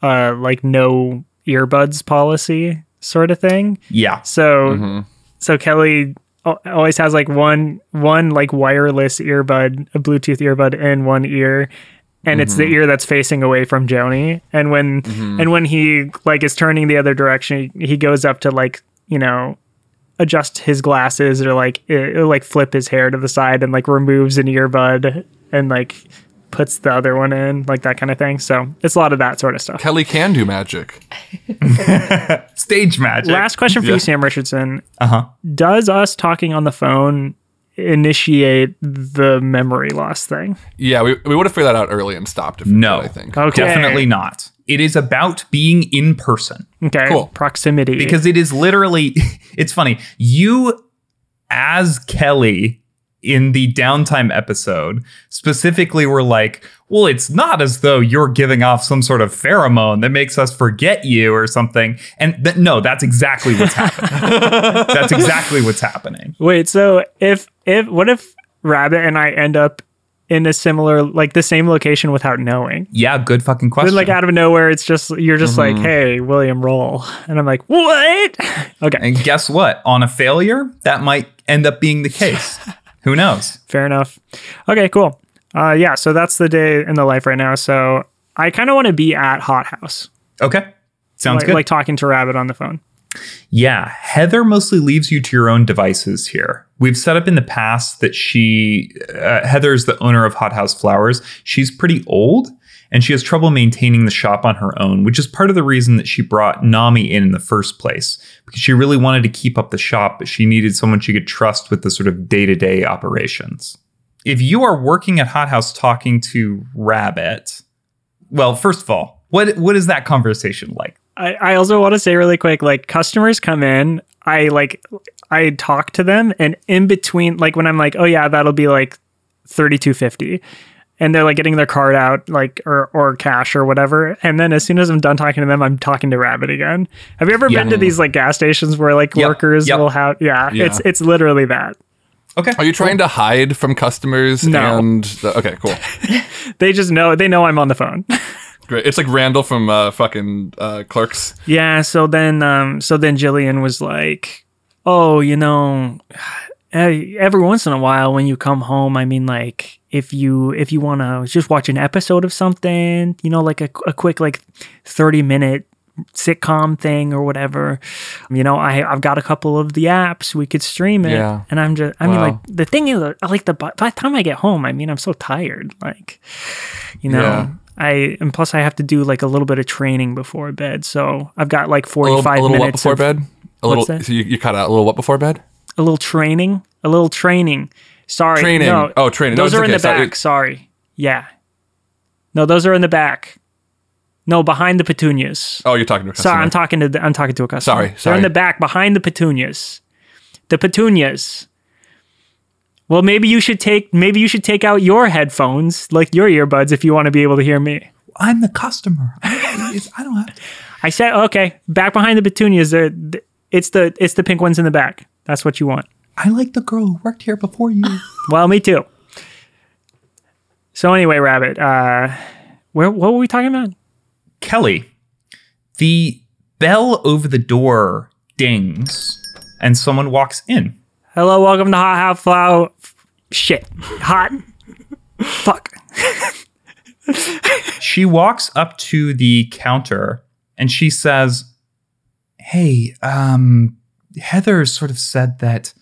S2: uh like no earbuds policy sort of thing.
S1: Yeah.
S2: So so Kelly al- always has like one one like wireless earbud, a Bluetooth earbud in one ear. And it's the mm-hmm. ear that's facing away from Joni. And when mm-hmm. and when he like is turning the other direction, he goes up to like, you know, adjust his glasses or like it, it'll, like flip his hair to the side and like removes an earbud and like puts the other one in, like that kind of thing. So it's a lot of that sort of stuff.
S3: Kelly can do magic.
S1: Stage magic.
S2: Last question for
S3: Yeah.
S2: you, Sam Richardson.
S1: uh huh.
S2: does us talking on the phone initiate the memory loss thing?
S3: Yeah, we, we would have figured that out early and stopped if
S1: No.
S3: could, I think.
S2: Okay.
S1: Definitely not. It is about being in person
S2: Okay.
S3: Cool.
S2: Proximity.
S1: because it is literally, it's funny. You, as Kelly in the downtime episode, specifically were like, well, it's not as though you're giving off some sort of pheromone that makes us forget you or something. And th- no, that's exactly what's happening. that's exactly what's happening.
S2: Wait, so if if what if Rabbit and I end up in a similar like the same location without knowing?
S1: Yeah, good fucking question.
S2: Like out of nowhere it's just you're just like,
S1: Mm-hmm.
S2: "Hey, William roll." And I'm like, "What?" Okay.
S1: and guess what? On a failure, that might end up being the case. Who knows?
S2: Fair enough. Okay, cool. Uh yeah, so that's the day in the life right now. So I kind of want to be at Hot House.
S1: Okay. Sounds
S2: like,
S1: good.
S2: like talking to Rabbit on the phone.
S1: Yeah, Heather mostly leaves you to your own devices here. We've set up in the past that she, uh, Heather's the owner of Hot House Flowers. She's pretty old and she has trouble maintaining the shop on her own, which is part of the reason that she brought Nammi in in the first place because she really wanted to keep up the shop, but she needed someone she could trust with the sort of day to day operations. If you are working at Hot House talking to Rabbit, well, first of all, what what is that conversation like?
S2: I, I also want to say really quick, like customers come in, I like I talk to them and in between like when I'm like, oh yeah, that'll be like thirty two fifty. And they're like getting their card out, like or or cash or whatever. And then as soon as I'm done talking to them, I'm talking to Rabbit again. Have you ever
S1: Yeah.
S2: been to these like gas stations where like
S1: Yep,
S2: workers
S1: yep.
S2: will have yeah,
S3: Yeah.
S2: it's it's literally that.
S1: Okay.
S3: Are you trying to hide from customers?
S2: No.
S3: And the, okay, cool.
S2: They just know they know I'm on the phone.
S3: Great. It's like Randall from uh, fucking uh, Clerks.
S2: Yeah, so then um so then Jillian was like, "Oh, you know, every once in a while when you come home, I mean like if you if you want to just watch an episode of something, you know, like a, a quick like 30 minute sitcom thing or whatever. You know, I I've got a couple of the apps we could stream it.
S3: Yeah.
S2: And I'm just I mean like the thing is I like the by the time I get home, I mean I'm so tired like you know,
S3: Yeah.
S2: I and plus I have to do like a little bit of training before bed. So I've got like forty
S3: five
S2: five
S3: a little what
S2: minutes
S3: before
S2: of
S3: bed? A little.
S2: that?
S3: So you, you cut out a little what before bed?
S2: a little training, a little training. Sorry,
S3: Training.
S2: No,
S3: Oh, training.
S2: Those
S3: it's
S2: are in the
S3: Sorry.
S2: back. Sorry. Yeah. No, those are in the back. No, behind the petunias.
S3: Oh, you're talking to a customer.
S2: Sorry, I'm talking to the, I'm talking to a customer.
S3: Sorry,
S2: They're
S3: sorry.
S2: in the back behind the petunias. The petunias. Well, maybe you should take maybe you should take out your headphones, like your earbuds, if you want to be able to hear me.
S1: I'm the customer. I, it's, I don't have to.
S2: I said okay. Back behind the petunias, there. It's the it's the pink ones in the back. That's what you want.
S1: I like the girl who worked here before you.
S2: Well, me too. So anyway, Rabbit, uh, where what were we talking about?
S1: Kelly, the bell over the door dings and someone walks in.
S2: Hello, welcome to Hot Half Flow. Shit, hot. Fuck.
S1: She walks up to the counter and she says, Hey, um, Heather sort of said that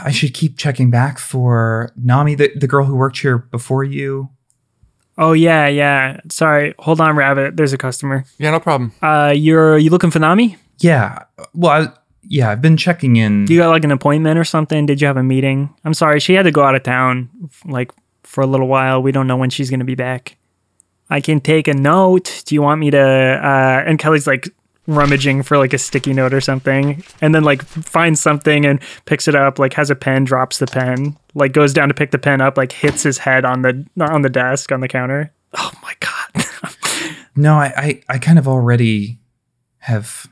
S1: I should keep checking back for Nammi, the, the girl who worked here before you.
S2: Oh yeah, yeah. Sorry, hold on, Rabbit. There's a customer.
S3: Yeah, no problem.
S2: Uh, you're you looking for Nammi?
S1: Yeah. Well, I, yeah, I've been checking in.
S2: You got like an appointment or something? Did you have a meeting? I'm sorry, she had to go out of town like for a little while. We don't know when she's gonna be back. I can take a note. Do you want me to? Uh, and Kelly's like rummaging for like a sticky note or something, and then like finds something and picks it up. Like has a pen, drops the pen, like goes down to pick the pen up, like hits his head on the on the desk on the counter. Oh my god!
S1: No, I, I, I kind of already have.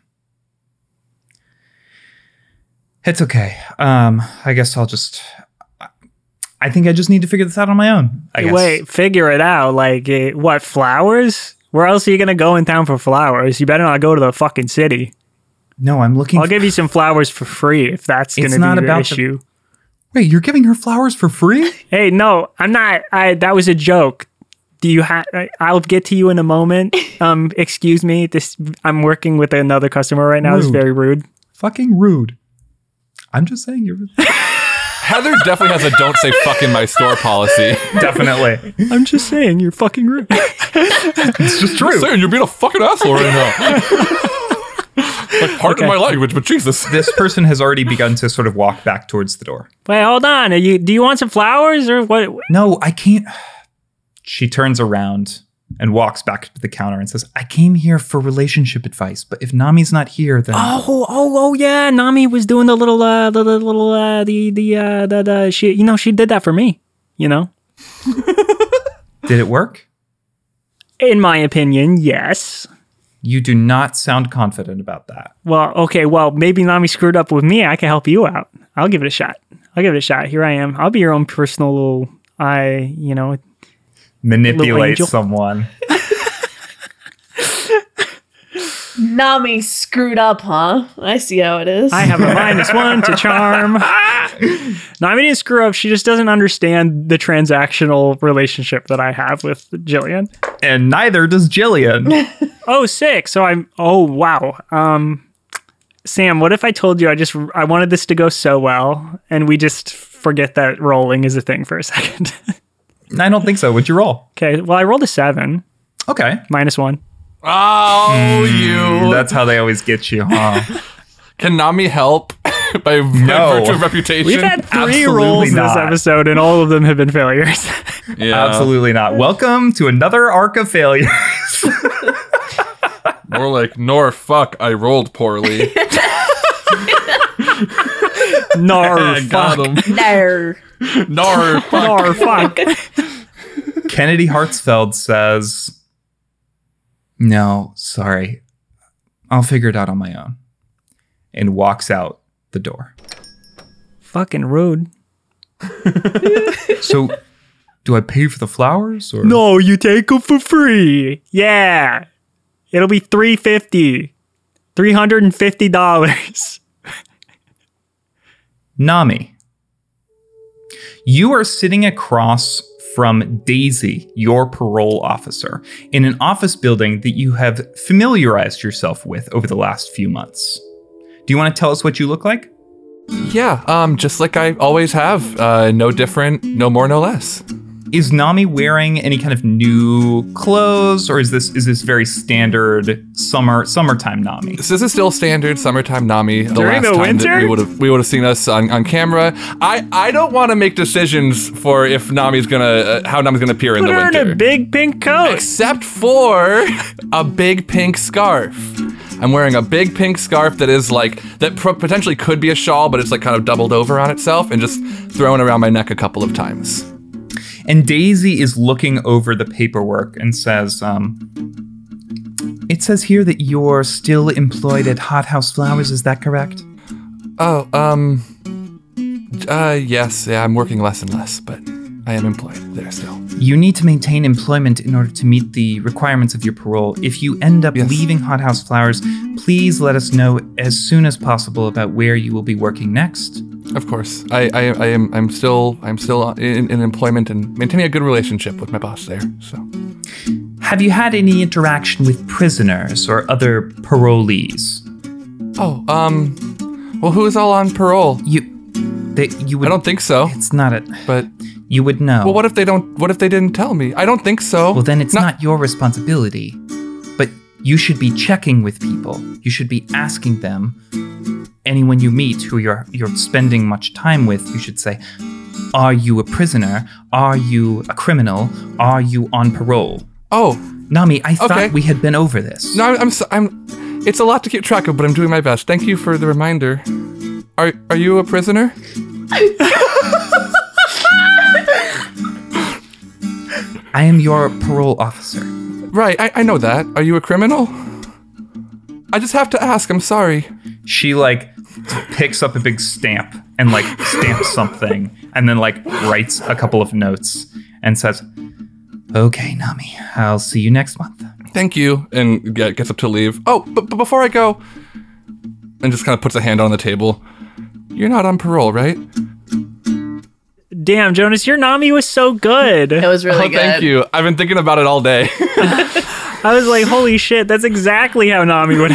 S1: It's okay. Um, I guess I'll just. I think I just need to figure this out on my own. I guess.
S2: Wait, figure it out. Like what flowers? Where else are you gonna go in town for flowers? You better not go to the fucking city.
S1: No, I'm looking.
S2: I'll
S1: for-
S2: give you some flowers for free if that's
S1: It's
S2: gonna
S1: not
S2: be the
S1: about the-
S2: issue.
S1: Wait, you're giving her flowers for free?
S2: Hey, no, I'm not. I that was a joke. Do you have? I'll get to you in a moment. Um, excuse me. This I'm working with another customer right now. It's very rude.
S1: Fucking rude. I'm just saying you're
S3: Heather definitely has a don't say fuck in my store policy.
S1: definitely.
S2: I'm just saying you're fucking rude.
S1: It's just true.
S3: Saying you're being a fucking asshole right now. like, pardon
S2: Okay.
S3: my language, but Jesus.
S1: This person has already begun to sort of walk back towards the door.
S2: Wait, hold on. Are you? Do you want some flowers or what?
S1: No, I can't. She turns around and walks back to the counter and says, I came here for relationship advice, but if Nammi's not here, then.
S2: Oh, oh, oh, yeah. Nammi was doing the little, uh, the, the little, uh, the, the, uh, the, the, she, you know, she did that for me. You know,
S1: Did it work?
S2: in my opinion, yes.
S1: You do not sound confident about that.
S2: Well, okay. Well, maybe Nammi screwed up with me. I can help you out. I'll give it a shot. I'll give it a shot. Here I am. I'll be your own personal little, I, you know,
S1: Manipulate
S2: angel.
S1: someone.
S4: Nammi screwed up, huh? I see how it is.
S2: I have a minus one to charm. Nammi didn't screw up. She just doesn't understand the transactional relationship that I have with Jillian.
S1: And neither does Jillian.
S2: Oh, sick. So I'm. Oh, wow. Um, Sam, what if I told you I just I wanted this to go so well, and we just forget that rolling is a thing for a second?
S1: I don't think so. What'd you roll?
S2: okay. Well, I rolled a seven
S1: Okay.
S2: minus one.
S3: Oh, mm, you.
S1: That's how they always get you, huh?
S3: Can Nammi help by, by
S1: No.
S3: virtue of reputation?
S2: We've had three
S1: Absolutely
S2: rolls this episode, and all of them have been failures.
S3: yeah,
S1: Absolutely not. Welcome to another arc of failures.
S3: More like, nor fuck, I rolled poorly.
S2: Nar,
S3: I got
S2: fuck.
S3: him.
S4: no.
S3: Nor fuck.
S2: Nar, fuck.
S1: Kennedy Hartsfeld says, No, sorry. I'll figure it out on my own. And walks out the door.
S2: Fucking rude.
S1: So, do I pay for the flowers? Or?
S2: No, you take them for free. Yeah. It'll be 350 $350.
S1: Nammi, you are sitting across from Daisy, your parole officer, in an office building that you have familiarized yourself with over the last few months. Do you want to tell us what you look like?
S3: Yeah, um, just like I always have. Uh, no different, no more, no less.
S1: Is Nammi wearing any kind of new clothes, or is this is this very standard summer summertime Nammi?
S3: So this is still standard summertime Nammi. The
S2: During
S3: last
S2: the
S3: time that
S2: winter?
S3: we would have we would have seen us on, on camera. I, I don't want to make decisions for if Nammi's gonna uh, how Nammi's gonna appear in
S2: Put
S3: the
S2: her
S3: winter.
S2: in a big pink coat.
S3: except for a big pink scarf. I'm wearing a big pink scarf that is like that pro- potentially could be a shawl, but it's like kind of doubled over on itself and just thrown around my neck a couple of times.
S1: And Daisy is looking over the paperwork and says, um, "It says here that you're still employed at Hot House Flowers. Is that correct?"
S3: Oh, um, uh, yes, yeah, I'm working less and less, but I am employed there still.
S1: You need to maintain employment in order to meet the requirements of your parole. If you end up
S3: Yes.
S1: leaving Hot House Flowers, please let us know as soon as possible about where you will be working next.
S3: Of course, I, I, I am, I'm still, I'm still in, in employment and maintaining a good relationship with my boss there. So,
S1: Have you had any interaction with prisoners or other parolees?
S3: oh, um, well, who is all on parole?
S1: You, that you would.
S3: I don't think so,
S1: It's not a.
S3: but
S1: You would know.
S3: well, what if they don't? What if they didn't tell me? I don't think so.
S1: Well, then it's
S3: No-
S1: not your responsibility. But you should be checking with people. You should be asking them. Anyone you meet who you're you're spending much time with, you should say, "Are you a prisoner? Are you a criminal? Are you on parole?"
S3: Oh,
S1: Nammi, I thought we had been over this.
S3: No, I'm, I'm, I'm. It's a lot to keep track of, but I'm doing my best. Thank you for the reminder. Are are you a prisoner?
S1: I am your parole officer.
S3: Right, I, I know that. Are you a criminal? I just have to ask. I'm sorry.
S1: She like picks up a big stamp and like stamps something and then like writes a couple of notes and says, Okay, Nammi, I'll see you next month.
S3: Thank you. And get, gets up to leave. Oh, but, but before I go, and just kind of puts a hand on the table. You're not on parole, right?
S2: Damn, Jonas, your Nammi was so good.
S4: It was really
S3: oh,
S4: good.
S3: thank you. I've been thinking about it all day.
S2: I was like, holy shit, that's exactly how Nammi would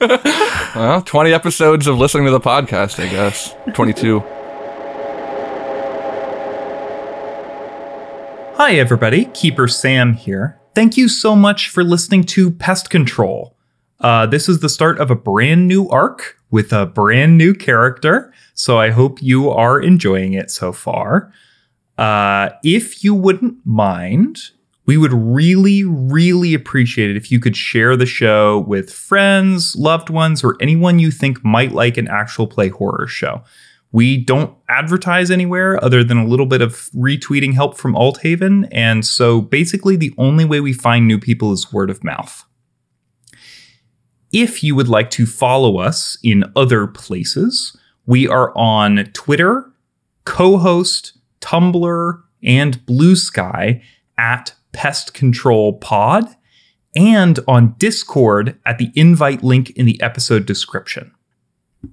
S2: act.
S3: well, 20 episodes of listening to the podcast, I guess. 22.
S1: Hi, everybody. Keeper Sam here. Thank you so much for listening to Pest Control. Uh, this is the start of a brand new arc with a brand new character, so I hope you are enjoying it so far. Uh, if you wouldn't mind, we would really, really appreciate it if you could share the show with friends, loved ones, or anyone you think might like an actual play horror show. We don't advertise anywhere other than a little bit of retweeting help from Althaven, and so basically the only way we find new people is word of mouth. If you would like to follow us in other places, we are on Twitter, Cohost, Tumblr, and Bluesky at Pest Control Pod, and on Discord at the invite link in the episode description.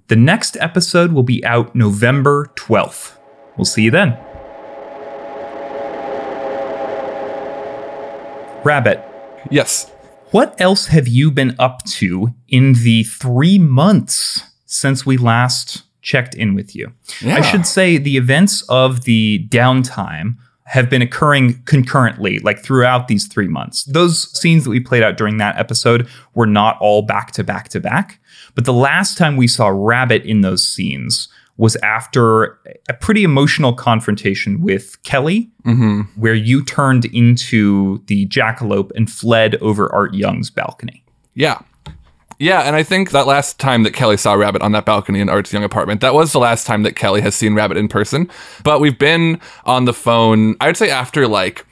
S1: The next episode will be out November 12th. We'll see you then. Rabbit,
S3: Yes.
S1: What else have you been up to in the three months since we last checked in with you?
S3: Yeah.
S1: I should say the events of the downtime have been occurring concurrently, like throughout these three months. Those scenes that we played out during that episode were not all back to back to back. But the last time we saw Rabbit in those scenes was after a pretty emotional confrontation with Kelly, mm-hmm. where you turned into the jackalope and fled over Art Young's balcony.
S3: Yeah. Yeah, and I think that last time that Kelly saw Rabbit on that balcony in Art's young apartment, that was the last time that Kelly has seen Rabbit in person. But we've been on the phone, I would say after like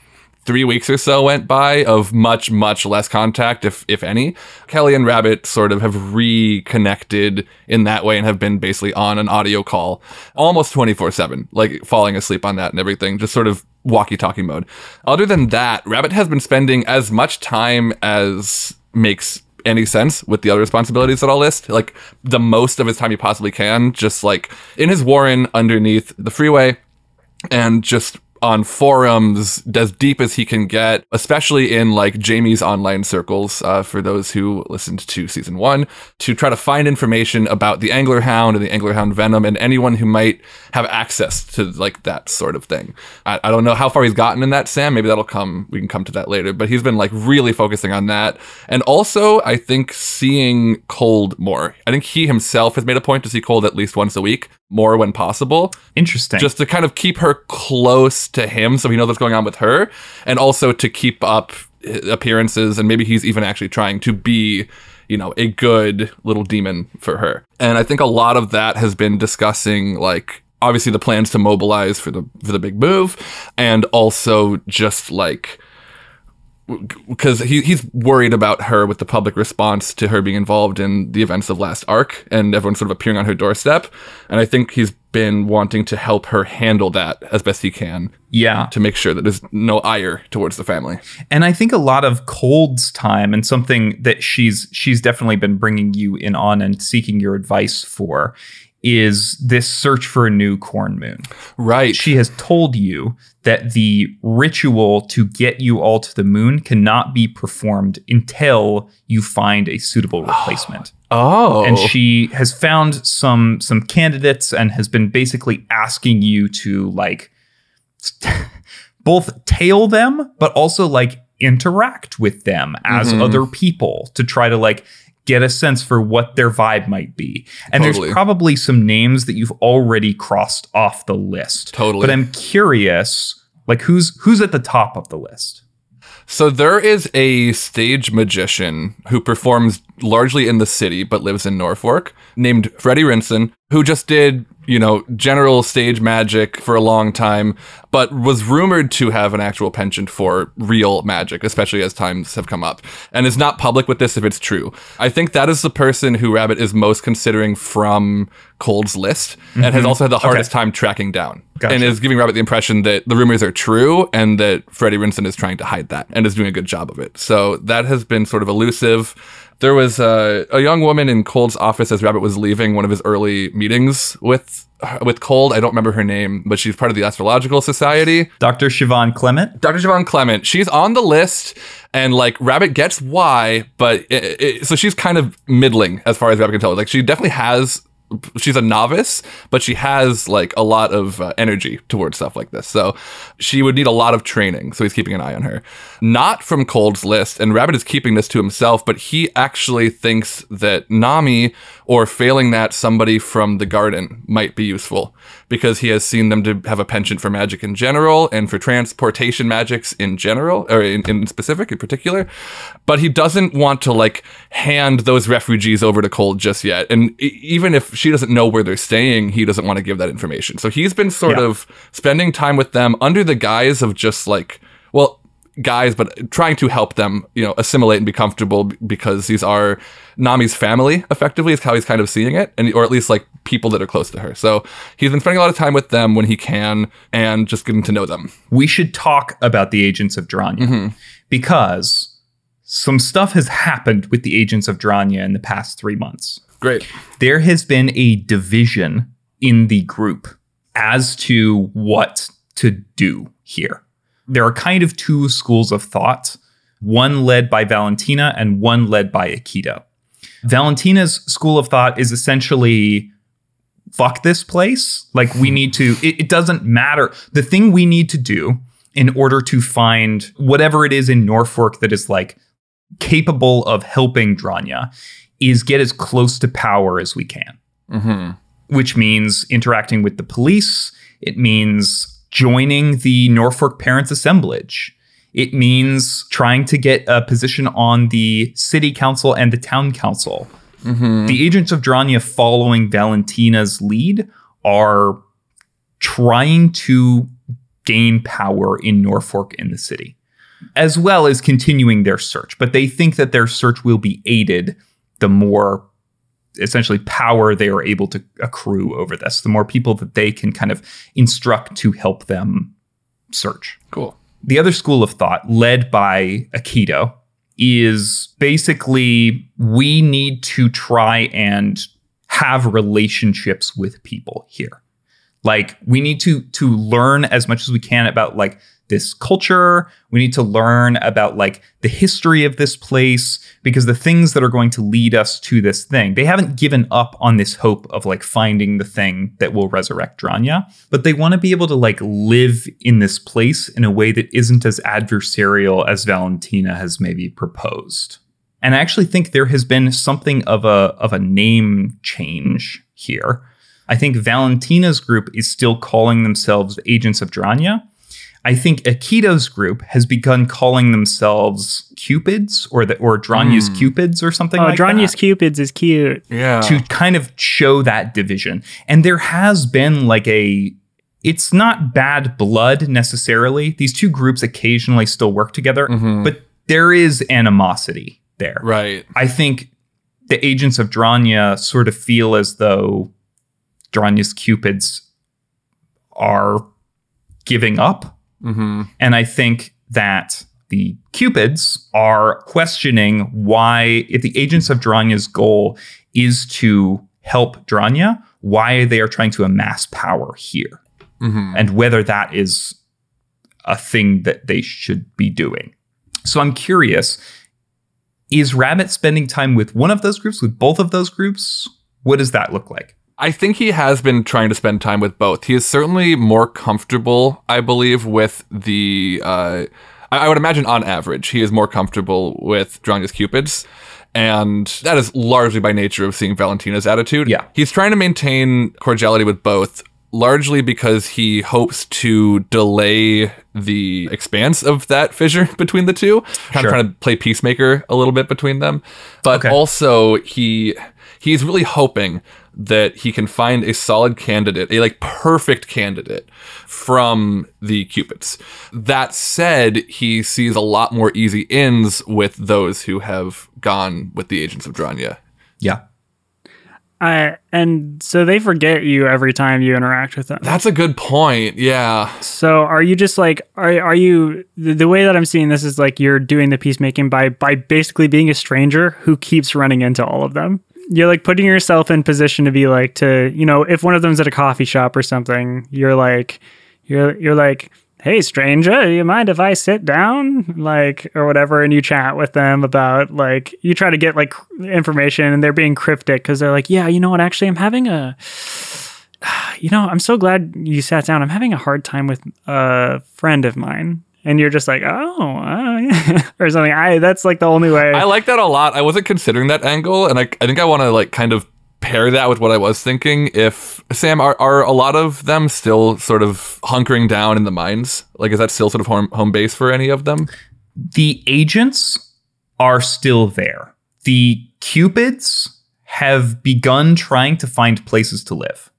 S3: three weeks or so went by of much, much less contact, if if any. Kelly and Rabbit sort of have reconnected in that way and have been basically on an audio call almost 24-7, like falling asleep on that and everything, just sort of walkie-talkie mode. Other than that, Rabbit has been spending as much time as makes any sense with the other responsibilities that I'll list. Like the most of his time he possibly can, just like in his warren underneath the freeway and just on forums as deep as he can get, especially in like Jamie's online circles, uh, for those who listened to season one, to try to find information about the Angler Hound and the Angler Hound Venom and anyone who might have access to like that sort of thing. I, I don't know how far he's gotten in that, Sam. Maybe that'll come, we can come to that later, but he's been like really focusing on that. And also, I think seeing Cold more. I think he himself has made a point to see Cold at least once a week, more when possible
S1: Interesting.
S3: just to kind of keep her close to him so he knows what's going on with her and also to keep up uh, appearances and maybe he's even actually trying to be you know a good little demon for her and i think a lot of that has been discussing like obviously the plans to mobilize for the for the big move and also just like because he, he's worried about her with the public response to her being involved in the events of last arc and everyone sort of appearing on her doorstep and i think he's been wanting to help her handle that as best he can
S1: yeah.
S3: to make sure that there's no ire towards the family
S1: And I think a lot of Cold's time and something that she's she's definitely been bringing you in on and seeking your advice for is this search for a new corn moon.
S3: right
S1: She has told you that the ritual to get you all to the moon cannot be performed until you find a suitable replacement.
S3: oh
S1: and she has found some some candidates and has been basically asking you to like both tail them but also like interact with them as mm-hmm. other people to try to like get a sense for what their vibe might be and
S3: Totally.
S1: there's probably some names that you've already crossed off the list
S3: Totally.
S1: but i'm curious like who's who's at the top of the list
S3: So there is a stage magician who performs largely in the city but lives in Norfork named Freddie Rinson, who just did, you know, general stage magic for a long time, but was rumored to have an actual penchant for real magic, especially as times have come up, and is not public with this if it's true. I think that is the person who Rabbit is most considering from Cold's list and has mm-hmm. also had the hardest time tracking down.
S1: Gotcha.
S3: And is giving Rabbit the impression that the rumors are true and that Freddie Rinson is trying to hide that and is doing a good job of it. So that has been sort of elusive. There was a, a young woman in Cold's office as Rabbit was leaving one of his early meetings with with Cold. I don't remember her name, but she's part of the Astrological Society.
S1: Dr. Siobhan Clement.
S3: Dr. Siobhan Clement. She's on the list, and like Rabbit gets why, but it, it, so she's kind of middling as far as Rabbit can tell. Like she definitely has. She's a novice, but she has like a lot of uh, energy towards stuff like this. So she would need a lot of training. So he's keeping an eye on her. Not from Cold's list, and Rabbit is keeping this to himself, but he actually thinks that Nammi, or failing that, somebody from the garden might be useful because he has seen them to have a penchant for magic in general and for transportation magics in general, or in, in specific, in particular. But he doesn't want to like hand those refugees over to Cold just yet. And even if she doesn't know where they're staying, he doesn't want to give that information. So he's been sort
S1: Yeah.
S3: of spending time with them under the guise of just like, well, guys, but trying to help them, you know, assimilate and be comfortable because these are Nammi's family, effectively, is how he's kind of seeing it, and or at least like people that are close to her. So he's been spending a lot of time with them when he can, and just getting to know them.
S1: we should talk about the agents of Dranja mm-hmm. because some stuff has happened with the agents of Dranja in the past three months.
S3: Great.
S1: There has been a division in the group as to what to do here. There are kind of two schools of thought, one led by Valentina and one led by Akito. Valentina's school of thought is essentially fuck this place. Like we need to, it, it doesn't matter. The thing we need to do in order to find whatever it is in Norfork that is like capable of helping Dranja is get as close to power as we can,
S3: Mm-hmm.
S1: which means interacting with the police. It means joining the Norfork Parents Assemblage. It means trying to get a position on the city council and the town council. Mm-hmm. The agents of Dranja following Valentina's lead are trying to gain power in Norfork in the city, as well as continuing their search. But they think that their search will be aided the more essentially power they are able to accrue over this, the more people that they can kind of instruct to help them search.
S3: Cool.
S1: The other school of thought, led by Akito, is basically we need to try and have relationships with people here. Like we need to to learn as much as we can about like this culture. We need to learn about like the history of this place because the things that are going to lead us to this thing. They haven't given up on this hope of like finding the thing that will resurrect Dranja, but they want to be able to like live in this place in a way that isn't as adversarial as Valentina has maybe proposed. And I actually think there has been something of a of a name change here. I think Valentina's group is still calling themselves Agents of Dranja. I think Akito's group has begun calling themselves Cupids or the or Dranja's hmm. Cupids or something
S2: Oh,
S1: like
S2: Dranja's
S1: that
S2: Cupids is cute.
S3: Yeah.
S1: to kind of show that division. And there has been like a it's not bad blood necessarily. These two groups occasionally still work together, mm-hmm. but there is animosity there.
S3: right.
S1: I think the agents of Dranja sort of feel as though Dranja's Cupids are giving up.
S3: Mm-hmm.
S1: And I think that the Cupids are questioning why, if the agents of Dranja's goal is to help Dranja, why they are trying to amass power here
S3: Mm-hmm.
S1: and whether that is a thing that they should be doing. So I'm curious is Rabbit spending time with one of those groups, with both of those groups? What does that look like?
S3: I think he has been trying to spend time with both. He is certainly more comfortable, I believe, with the. Uh, I would imagine, on average, he is more comfortable with Dranja's Cupids. And that is largely by nature of seeing Valentina's attitude.
S1: Yeah.
S3: He's trying to maintain cordiality with both largely because he hopes to delay the expanse of that fissure between the two, kind
S1: Sure.
S3: of trying to play peacemaker a little bit between them. But
S1: Okay.
S3: also he he's really hoping that he can find a solid candidate, a like perfect candidate from the Cupids. That said, he sees a lot more easy ins with those who have gone with the agents of Dranja.
S1: Yeah.
S2: I, and so they forget you every time you interact with them.
S3: That's a good point. Yeah.
S2: So are you just like are are you the, the way that I'm seeing this is like you're doing the peacemaking by by basically being a stranger who keeps running into all of them. You're like putting yourself in position to be like to you know if one of them's at a coffee shop or something, you're like you're you're like hey stranger you mind if i sit down like or whatever and you chat with them about like you try to get like information and they're being cryptic because they're like yeah you know what actually i'm having a you know, I'm so glad you sat down. I'm having a hard time with a friend of mine. And you're just like, oh, uh, yeah," or something. I that's like the only way.
S3: I like that a lot. I wasn't considering that angle, and I, I think I want to like kind of pair that with what I was thinking. If Sam, are, are a lot of them still sort of hunkering down in the mines? Like, is that still sort of home, home base for any of them?
S1: The agents are still there. The Cupids have begun trying to find places to live.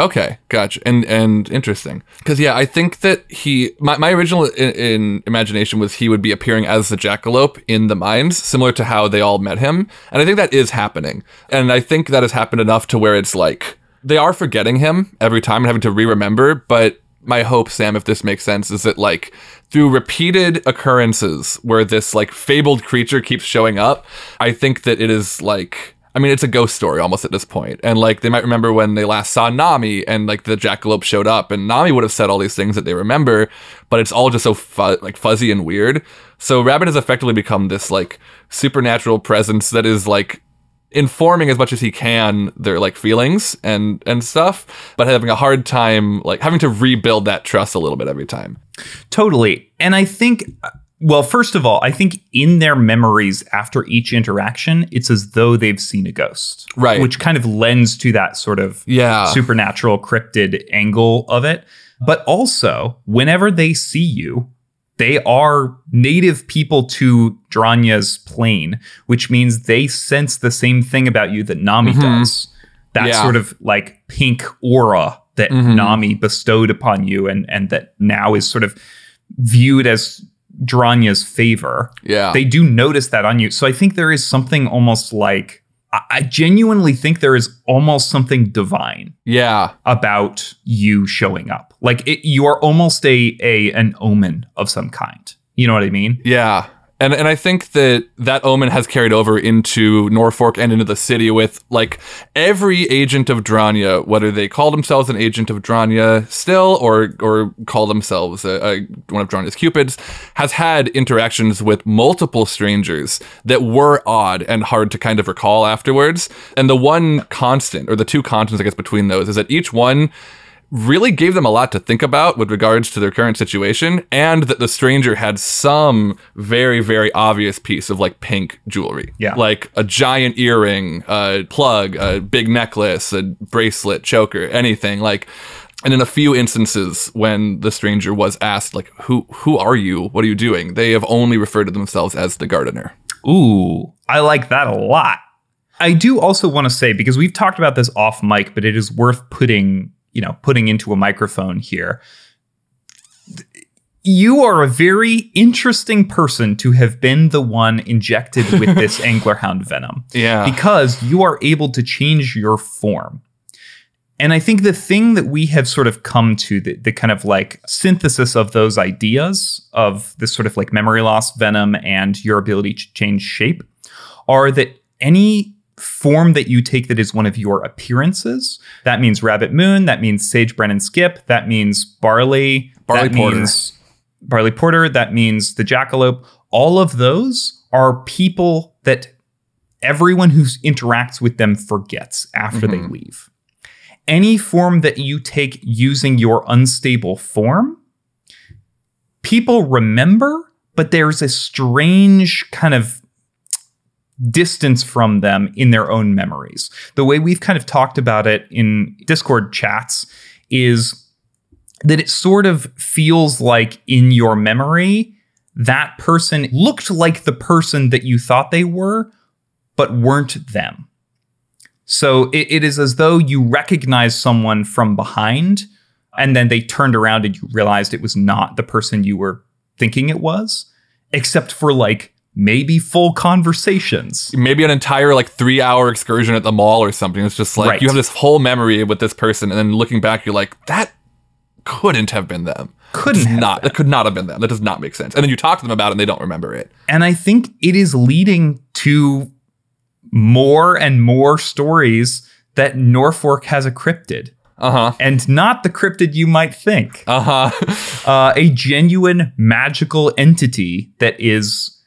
S3: Okay, gotcha. And and interesting because yeah, I think that he my, my original in, in imagination was he would be appearing as the jackalope in the mines, similar to how they all met him, and I think that is happening. And I think that has happened enough to where it's like they are forgetting him every time and having to re-remember. But my hope, Sam, if this makes sense, is that like through repeated occurrences where this like fabled creature keeps showing up, I think that it is like I mean, it's a ghost story almost at this point. And like they might remember when they last saw Nammi and like the jackalope showed up and Nammi would have said all these things that they remember, but it's all just so fu- like fuzzy and weird. So Rabbit has effectively become this like supernatural presence that is like informing as much as he can their like feelings and and stuff, but having a hard time like having to rebuild that trust a little bit every time.
S1: Totally. And I think, well, first of all, I think in their memories after each interaction, it's as though they've seen a ghost.
S3: Right.
S1: Which kind of lends to that sort of
S3: Yeah.
S1: supernatural cryptid angle of it. But also, whenever they see you, they are native people to Dranja's plane, which means they sense the same thing about you that Nammi mm-hmm. does. That
S3: Yeah.
S1: sort of like pink aura that mm-hmm. Nammi bestowed upon you and, and that now is sort of viewed as Dranja's favor.
S3: Yeah.
S1: They do notice that on you. So I think there is something almost like I- genuinely think there is almost something divine
S3: yeah.
S1: about you showing up. Like it, you are almost a a an omen of some kind. You know what I mean?
S3: Yeah. And and I think that that omen has carried over into Norfork and into the city with like every agent of Dranja, whether they call themselves an agent of Dranja still or or call themselves a, a, one of Dranja's cupids, has had interactions with multiple strangers that were odd and hard to kind of recall afterwards. And the one constant, or the two constants, I guess, between those is that each one really gave them a lot to think about with regards to their current situation, and that the stranger had some very, very obvious piece of like pink jewelry.
S1: Yeah.
S3: Like a giant earring, a plug, a big necklace, a bracelet, choker, anything. Like and in a few instances when the stranger was asked, like, who who are you? What are you doing? They have only referred to themselves as the gardener.
S1: Ooh, I like that a lot. I do also want to say because we've talked about this off mic, but it is worth putting, you know, putting into a microphone here. You are a very interesting person to have been the one injected with this anglerhound venom.
S3: Yeah.
S1: because you are able to change your form. And I think the thing that we have sort of come to, the, the kind of like synthesis of those ideas of this sort of like memory loss venom and your ability to change shape, are that any form that you take that is one of your appearances, that means Rabbit Moon, that means Sage Brennan Skip, that means Barley,
S3: Barley
S1: that
S3: Porter.
S1: means Barley Porter, that means the Jackalope. All of those are people that everyone who interacts with them forgets after they mm-hmm. leave. Any form that you take using your unstable form, people remember, but there's a strange kind of distance from them in their own memories. The way we've kind of talked about it in Discord chats is that it sort of feels like in your memory, that person looked like the person that you thought they were, but weren't them. So it, it is as though you recognize someone from behind, and then they turned around and you realized it was not the person you were thinking it was, except for like maybe full conversations.
S3: Maybe an entire like three hour excursion at the mall or something. It's just like
S1: Right.
S3: you have this whole memory with this person, and then looking back, you're like, that couldn't have been them.
S1: Couldn't
S3: not. That could not have been them. That does not make sense. And then you talk to them about it, and they don't remember it.
S1: And I think it is leading to more and more stories that Norfork has a cryptid.
S3: Uh huh.
S1: And not the cryptid you might think.
S3: Uh huh.
S1: Uh, a genuine magical entity that is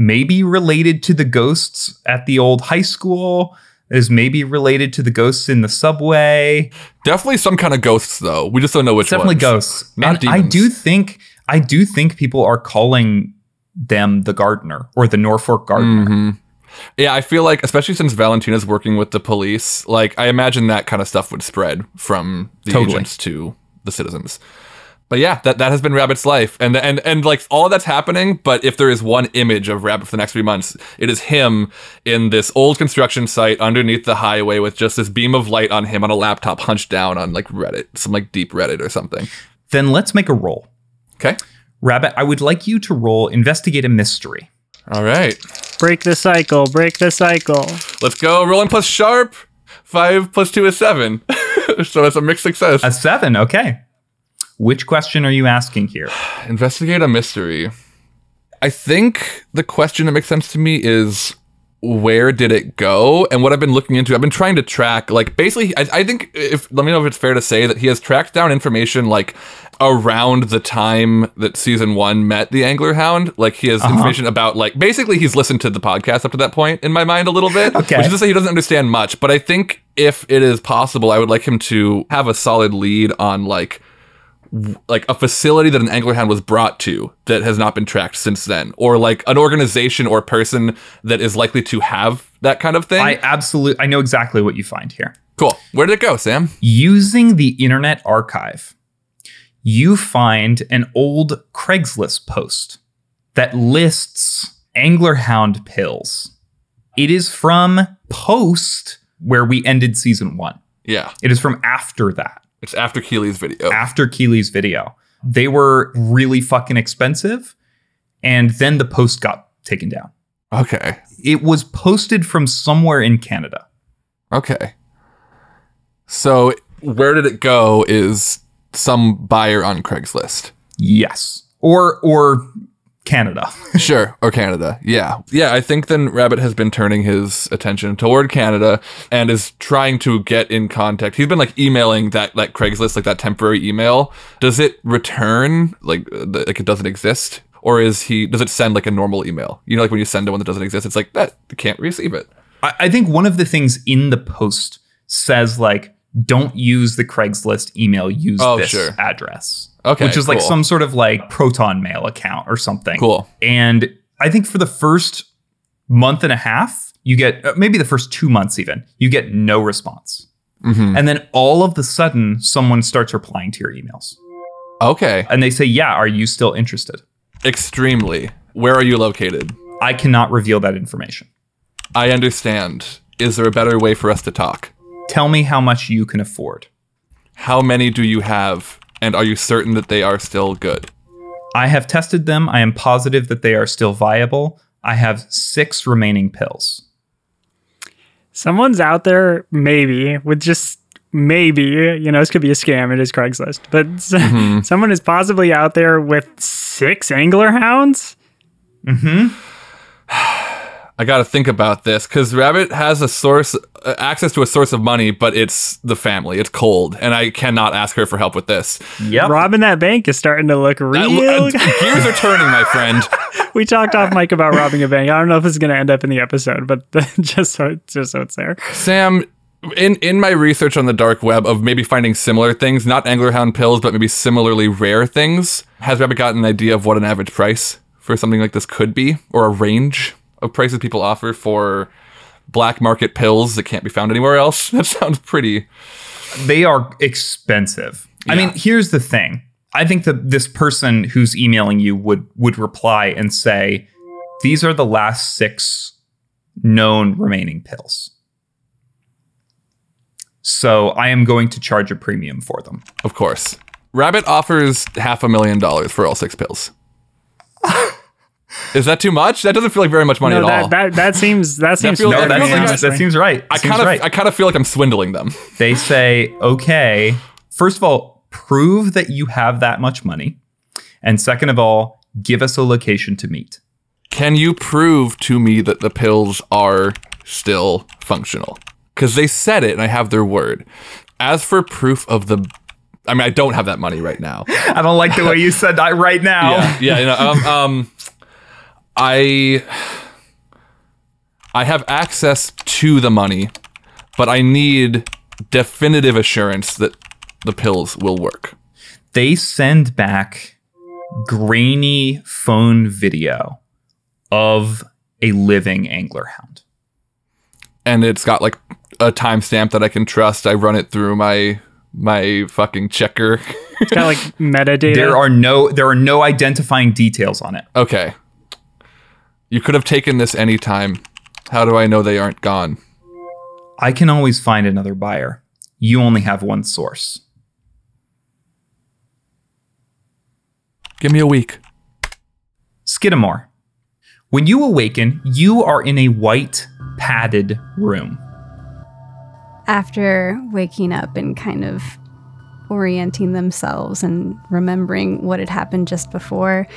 S1: maybe related to the ghosts at the old high school, is maybe related to the ghosts in the subway.
S3: Definitely some kind of ghosts, though. We just don't know which.
S1: It's definitely
S3: ones.
S1: ghosts.
S3: Not
S1: and I do think I do think people are calling them the gardener or the Norfork gardener.
S3: Mhm. Yeah, I feel like, especially since Valentina's working with the police, like I imagine that kind of stuff would spread from the
S1: Totally.
S3: agents to the citizens. But yeah, that, that has been Rabbit's life, and and and like all that's happening. But if there is one image of Rabbit for the next three months, it is him in this old construction site underneath the highway with just this beam of light on him on a laptop, hunched down on like Reddit, some like deep Reddit or something.
S1: Then let's make a roll.
S3: Okay,
S1: Rabbit, I would like you to roll investigate a mystery.
S3: all right,
S2: Break the cycle. Break the cycle.
S3: let's go. Rolling plus sharp, five plus two is seven, so it's a mixed success.
S1: A seven, okay. Which question are you asking here?
S3: Investigate a mystery. I think the question that makes sense to me is where did it go? And what I've been looking into, I've been trying to track, like, basically, I, I think if, let me know if it's fair to say that he has tracked down information, like, around the time that season one met the Angler Hound. Like, he has uh-huh. information about, like, basically, he's listened to the podcast up to that point in my mind a little bit.
S1: Okay.
S3: Which is to say he doesn't understand much. But I think if it is possible, I would like him to have a solid lead on, like, like a facility that an anglerhound was brought to that has not been tracked since then or like an organization or person that is likely to have that kind of thing
S1: I absolutely I know exactly what you find here.
S3: cool where did it go sam
S1: Using the Internet Archive, you find an old Craigslist post that lists Anglerhound pills. It is from post where we ended season one.
S3: yeah
S1: It is from after that,
S3: it's after keely's video
S1: after Keely's video. They were really fucking expensive, and then the post got taken down.
S3: okay
S1: It was posted from somewhere in Canada.
S3: okay so where did it go is some buyer on craigslist
S1: Yes. Or or Canada.
S3: Sure, or Canada. Yeah. Yeah, I think then Rabbit has been turning his attention toward Canada and is trying to get in contact. He's been like emailing that like Craigslist, like that temporary email. Does it return like the- like it doesn't exist? Or is he does it send like a normal email? You know like when you send one that doesn't exist, it's like that can't receive it.
S1: I, I think one of the things in the post says like don't use the Craigslist email, use
S3: Oh,
S1: this
S3: sure.
S1: address.
S3: Okay,
S1: Which is like some sort of like proton mail account or something.
S3: Cool.
S1: And I think for the first month and a half, you get uh, maybe the first two months even, you get no response.
S3: Mhm.
S1: And then all of the sudden, someone starts replying to your emails
S3: Okay.
S1: and they say, Yeah, are you still interested?
S3: Extremely. Where are you located?
S1: I cannot reveal that information.
S3: I understand. Is there a better way for us to talk?
S1: Tell me how much you can afford.
S3: How many do you have? And are you certain that they are still good?
S1: I have tested them. I am positive that they are still viable. I have six remaining pills.
S2: Someone's out there, maybe, with just maybe, you know, this could be a scam. It is Craigslist, but
S3: Mm-hmm.
S2: someone is possibly out there with six angler hounds.
S3: I got to think about this because Rabbit has a source, uh, access to a source of money, but it's the family. It's cold, and I cannot ask her for help with this.
S1: Yep.
S2: Robbing that bank is starting to look real.
S3: uh, gears are turning, my friend.
S2: we talked off mic about robbing a bank. I don't know if it's going to end up in the episode, but just so just so it's there.
S3: Sam, in in my research on the dark web of maybe finding similar things, not anglerhound pills, but maybe similarly rare things, has Rabbit gotten an idea of what an average price for something like this could be, or a range of prices people offer for black market pills that can't be found anywhere else? That sounds pretty
S1: they are expensive. I mean, here's the thing. I think that this person who's emailing you would would reply and say, "These are the last six known remaining pills." So I am going to charge a premium for them.
S3: Of course. Rabbit offers half a million dollars for all six pills. Is that too much? That doesn't feel like very much money
S2: No,
S3: at all.
S2: that, that that seems that seems
S3: feels-
S1: No,
S3: that
S1: that
S3: like
S1: seems, that seems right.
S3: I kind of
S1: right.
S3: I kind of feel like I'm swindling them.
S1: they say, okay, first of all, prove that you have that much money. And second of all, give us a location to meet.
S3: Can you prove to me that the pills are still functional? Because they said it and I have their word. As for proof of the I mean, I don't have that money right now.
S1: I don't like the way you said that right now.
S3: Yeah, yeah. You know, um, um, I I have access to the money, but I need definitive assurance that the pills will work.
S1: They send back grainy phone video of a living angler hound.
S3: And it's got like a timestamp that I can trust. I run it through my my fucking checker.
S2: it's got like metadata.
S1: There are no there are no identifying details on it.
S3: okay. You could have taken this anytime. How do I know they aren't gone?
S1: I can always find another buyer. You only have one source.
S3: Give me a week.
S1: Skidamore. When you awaken, you are in a white padded room.
S5: After waking up and kind of orienting themselves and remembering what had happened just before,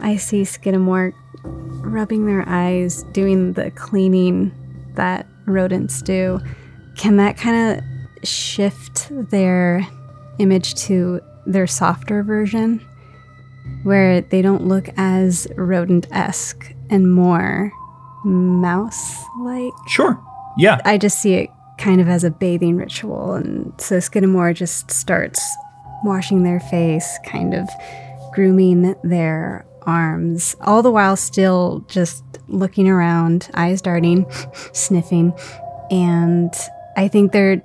S5: I see Skidamore rubbing their eyes, doing the cleaning that rodents do. Can that kind of shift their image to their softer version? Where they don't look as rodent esque and more mouse like?
S1: Sure. Yeah.
S5: I just see it kind of as a bathing ritual. And so Skidamore just starts washing their face, kind of grooming their arms, all the while still just looking around, eyes darting, sniffing. And I think they're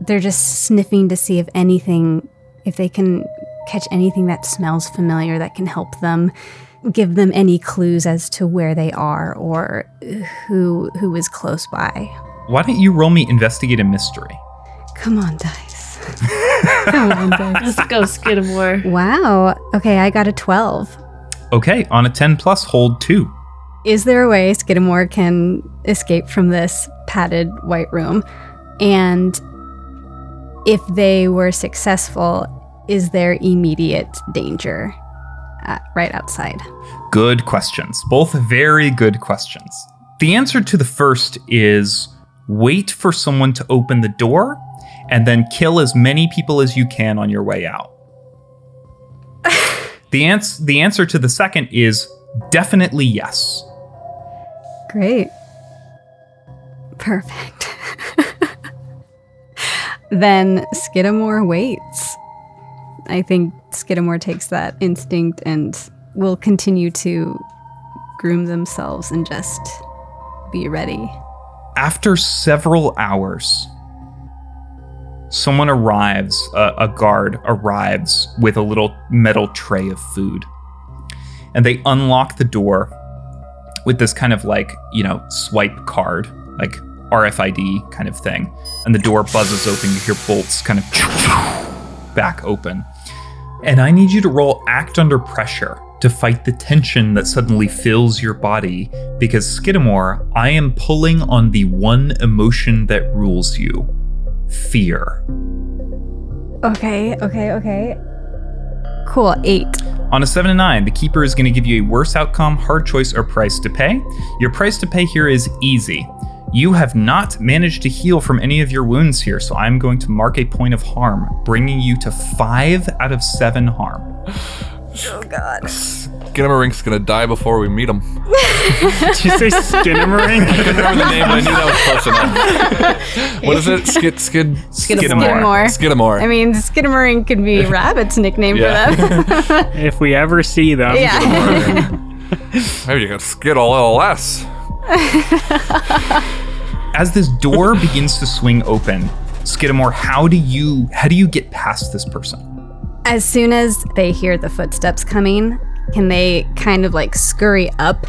S5: they're just sniffing to see if anything if they can catch anything that smells familiar that can help them give them any clues as to where they are or who who is close by.
S1: Why don't you roll me investigate a mystery?
S5: Come on, dice. Come on, dice.
S4: Let's go, Skidmore.
S5: Wow. Okay, I got a 12.
S1: Okay, on a 10 plus, hold two.
S5: Is there a way Skidamore can escape from this padded white room? And if they were successful, is there immediate danger uh, right outside?
S1: Good questions. Both very good questions. The answer to the first is wait for someone to open the door and then kill as many people as you can on your way out. The, ans- the answer to the second is definitely yes.
S5: Great. Perfect. then Skidamore waits. I think Skidamore takes that instinct and will continue to groom themselves and just be ready.
S1: After several hours, someone arrives, a, guard arrives with a little metal tray of food. And they unlock the door with this kind of like, you know, swipe card, like RFID kind of thing. And the door buzzes open. You hear bolts kind of back open. And I need you to roll act under pressure to fight the tension that suddenly fills your body because Skidamore, I am pulling on the one emotion that rules you fear.
S5: Okay, okay, okay. Cool, eight.
S1: On a 7 to 9, the keeper is going to give you a worse outcome, hard choice, or price to pay. Your price to pay here is easy. You have not managed to heal from any of your wounds here, so I'm going to mark a point of harm, bringing you to 5 out of 7 harm. Oh God.
S3: Skinnamarink's gonna die before we meet him.
S2: Did you say Skinnamarink?
S3: I couldn't remember the name, but I knew that was close enough. what is it? Skid, skid,
S1: Skidamore.
S5: Skidamore.
S3: Skidamore.
S5: I mean, Skidamore could be Rabbit's nickname
S3: Yeah.
S5: for them.
S2: if we ever see them,
S5: yeah.
S3: Maybe you got skid a little less.
S1: As this door begins to swing open, Skidamore, how do you how do you get past this person?
S5: As soon as they hear the footsteps coming, can they kind of like scurry up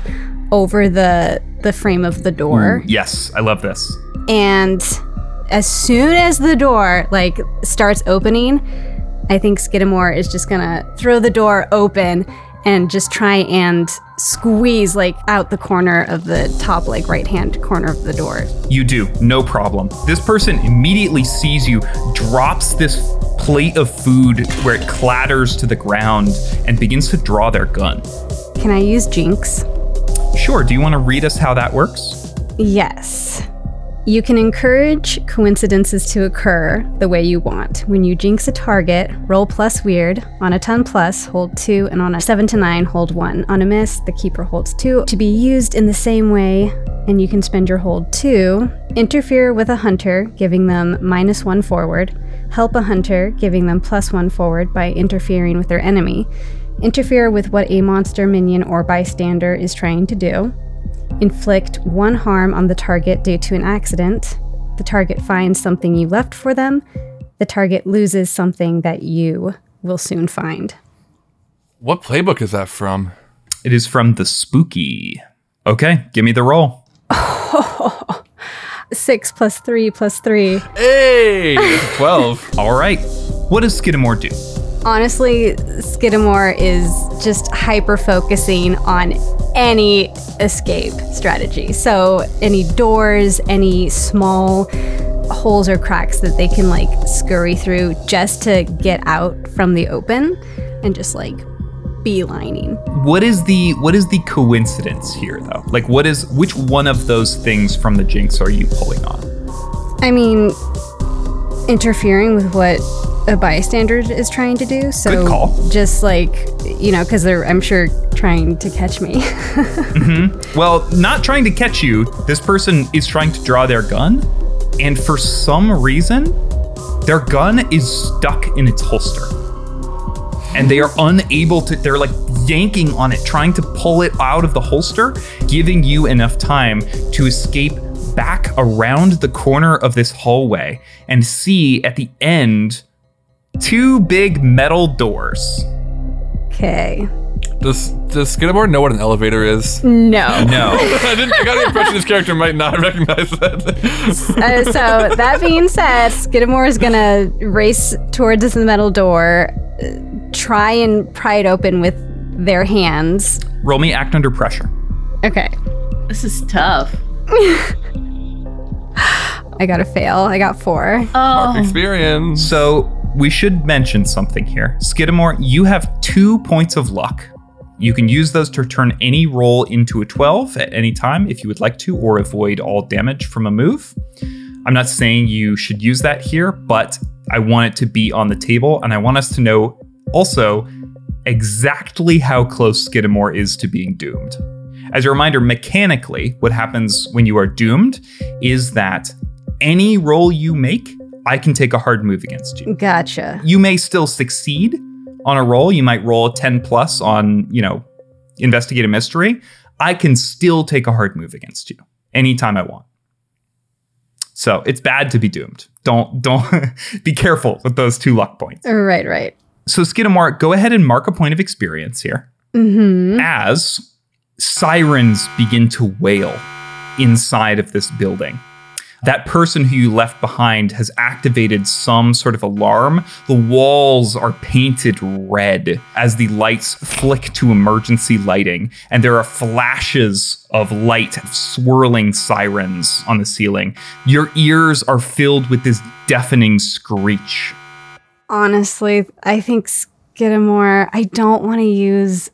S5: over the the frame of the door?
S1: Mm, yes, I love this.
S5: And as soon as the door like starts opening, I think Skidamore is just gonna throw the door open and just try and squeeze like out the corner of the top like right hand corner of the door.
S1: You do, no problem. This person immediately sees you, drops this plate of food where it clatters to the ground, and begins to draw their gun.
S5: Can I use Jinx?
S1: Sure, do you want to read us how that works?
S5: Yes. You can encourage coincidences to occur the way you want. When you jinx a target, roll plus weird. On a 10 plus, hold 2, and on a 7 to 9, hold 1. On a miss, the keeper holds 2. To be used in the same way, and you can spend your hold 2. Interfere with a hunter, giving them minus 1 forward. Help a hunter, giving them plus 1 forward by interfering with their enemy. Interfere with what a monster, minion, or bystander is trying to do inflict one harm on the target due to an accident. The target finds something you left for them. The target loses something that you will soon find.
S3: What playbook is that from?
S1: It is from the spooky. Okay, give me the roll.
S5: Six plus three plus three.
S3: Hey, 12.
S1: All right. What does Skidamore do?
S5: Honestly, Skidamore is just hyper focusing on any escape strategy. So, any doors, any small holes or cracks that they can like scurry through just to get out from the open and just like beelining.
S1: What is the what is the coincidence here though? Like what is which one of those things from the jinx are you pulling on?
S5: I mean, interfering with what a bystander is trying to do. So just like you know, because they're I'm sure trying to catch me. Mm-hmm.
S1: Well, not trying to catch you. This person is trying to draw their gun, and for some reason, their gun is stuck in its holster. And they are unable to, they're like yanking on it, trying to pull it out of the holster, giving you enough time to escape back around the corner of this hallway and see at the end two big metal doors.
S5: okay.
S3: Does does Skidamore know what an elevator is?
S5: No.
S1: No.
S3: I didn't. I got the impression this character might not recognize that.
S5: Uh, so that being said, Skidamore is gonna race towards this metal door, uh, try and pry it open with their hands.
S1: Roll me act under pressure.
S5: Okay,
S4: This is tough.
S5: I got to fail. I got four.
S4: Oh,
S3: Experience.
S1: So we should mention something here. Skidamore, you have two points of luck. You can use those to turn any roll into a 12 at any time if you would like to, or avoid all damage from a move. I'm not saying you should use that here, but I want it to be on the table, and I want us to know also exactly how close Skidamore is to being doomed. As a reminder, mechanically, what happens when you are doomed is that any roll you make, I can take a hard move against you.
S5: Gotcha.
S1: You may still succeed on a roll. You might roll a 10 plus on, you know, investigate a mystery. I can still take a hard move against you anytime I want. So it's bad to be doomed. Don't don't be careful with those two luck points.
S5: Right, right.
S1: So Skidamore, go ahead and mark a point of experience here
S5: Mm-hmm.
S1: as sirens begin to wail inside of this building. That person who you left behind has activated some sort of alarm. The walls are painted red as the lights flick to emergency lighting, and there are flashes of light, swirling sirens on the ceiling. Your ears are filled with this deafening screech.
S5: Honestly, I think Skidamore, I don't want to use.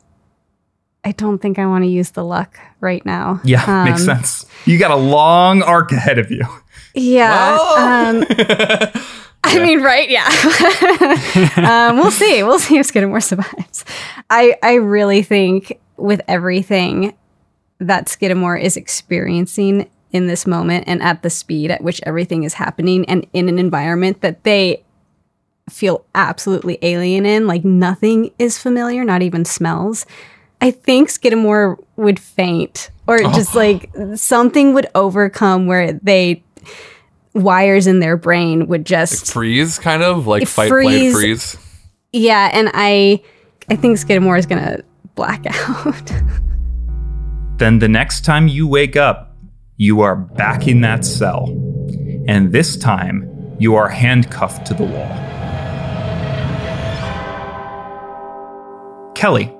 S5: I don't think I want to use the luck right now.
S1: Yeah, makes
S5: Um,
S1: sense. You got a long arc ahead of you.
S5: Yeah. Um, I mean, right? Yeah. um, we'll see. We'll see if Skidamore survives. I I really think with everything that Skidamore is experiencing in this moment and at the speed at which everything is happening and in an environment that they feel absolutely alien in, like nothing is familiar, not even smells. I think Skidamore would faint or oh. just like something would overcome where they wires in their brain would just like
S3: Freeze, kind of like
S5: It
S3: fight, flight,
S5: freeze.
S3: freeze.
S5: yeah, and I I think Skidmore is gonna black out.
S1: Then the next time you wake up, you are back in that cell. And this time, you are handcuffed to the wall. Kelly,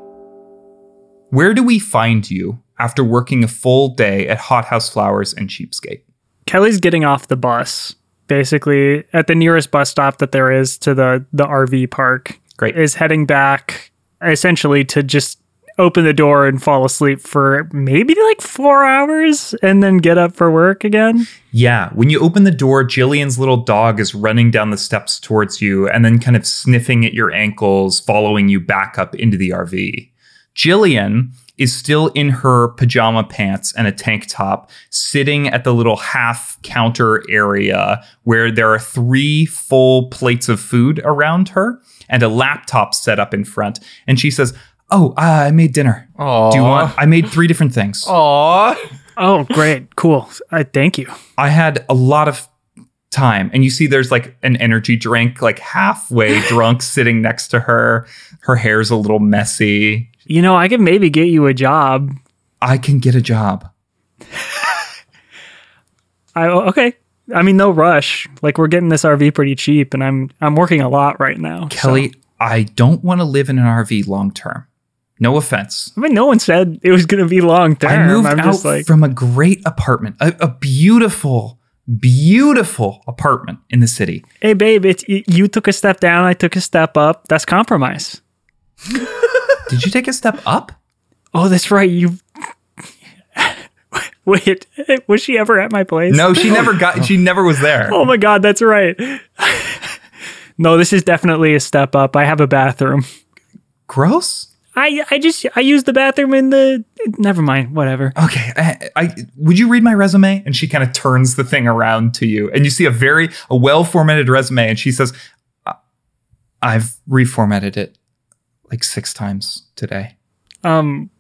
S1: where do we find you after working a full day at Hothouse Flowers and Cheapskate?
S2: Kelly's getting off the bus, basically at the nearest bus stop that there is to the the RV park.
S1: Great.
S2: Is heading back essentially to just open the door and fall asleep for maybe like 4 hours and then get up for work again.
S1: Yeah, when you open the door, Jillian's little dog is running down the steps towards you and then kind of sniffing at your ankles, following you back up into the RV. Jillian is still in her pajama pants and a tank top, sitting at the little half counter area where there are three full plates of food around her and a laptop set up in front. And she says, Oh, uh, I made dinner.
S3: Aww.
S1: Do you want? I made three different things.
S3: Aww.
S2: Oh, great. Cool. I thank you.
S1: I had a lot of time and you see there's like an energy drink like halfway drunk sitting next to her her hair's a little messy
S2: You know, I could maybe get you a job.
S1: i can get a job
S2: I oh, okay. I mean, no rush. Like we're getting this RV pretty cheap, and I'm I'm working a lot right now. so-
S1: kelly i don't want to live in an rv long term no offense
S2: I mean, no one said it was going to be long term.
S1: i moved
S2: I'm
S1: out
S2: like,
S1: from a great apartment a, a beautiful beautiful apartment in the city
S2: hey, babe, it's you took a step down, I took a step up. That's compromise.
S1: did you take a step up
S2: Oh, that's right. You. Wait, was she ever at my place?
S1: no she never got she never was there
S2: Oh my god, that's right. no, this is definitely a step up. I have a bathroom.
S1: gross
S2: I I just I use the bathroom in the. Never mind. Whatever.
S1: Okay, I, I would you read my resume? And she kind of turns the thing around to you, and you see a very a well formatted resume, and she says, "I- "I've reformatted it like six times today."
S2: Um,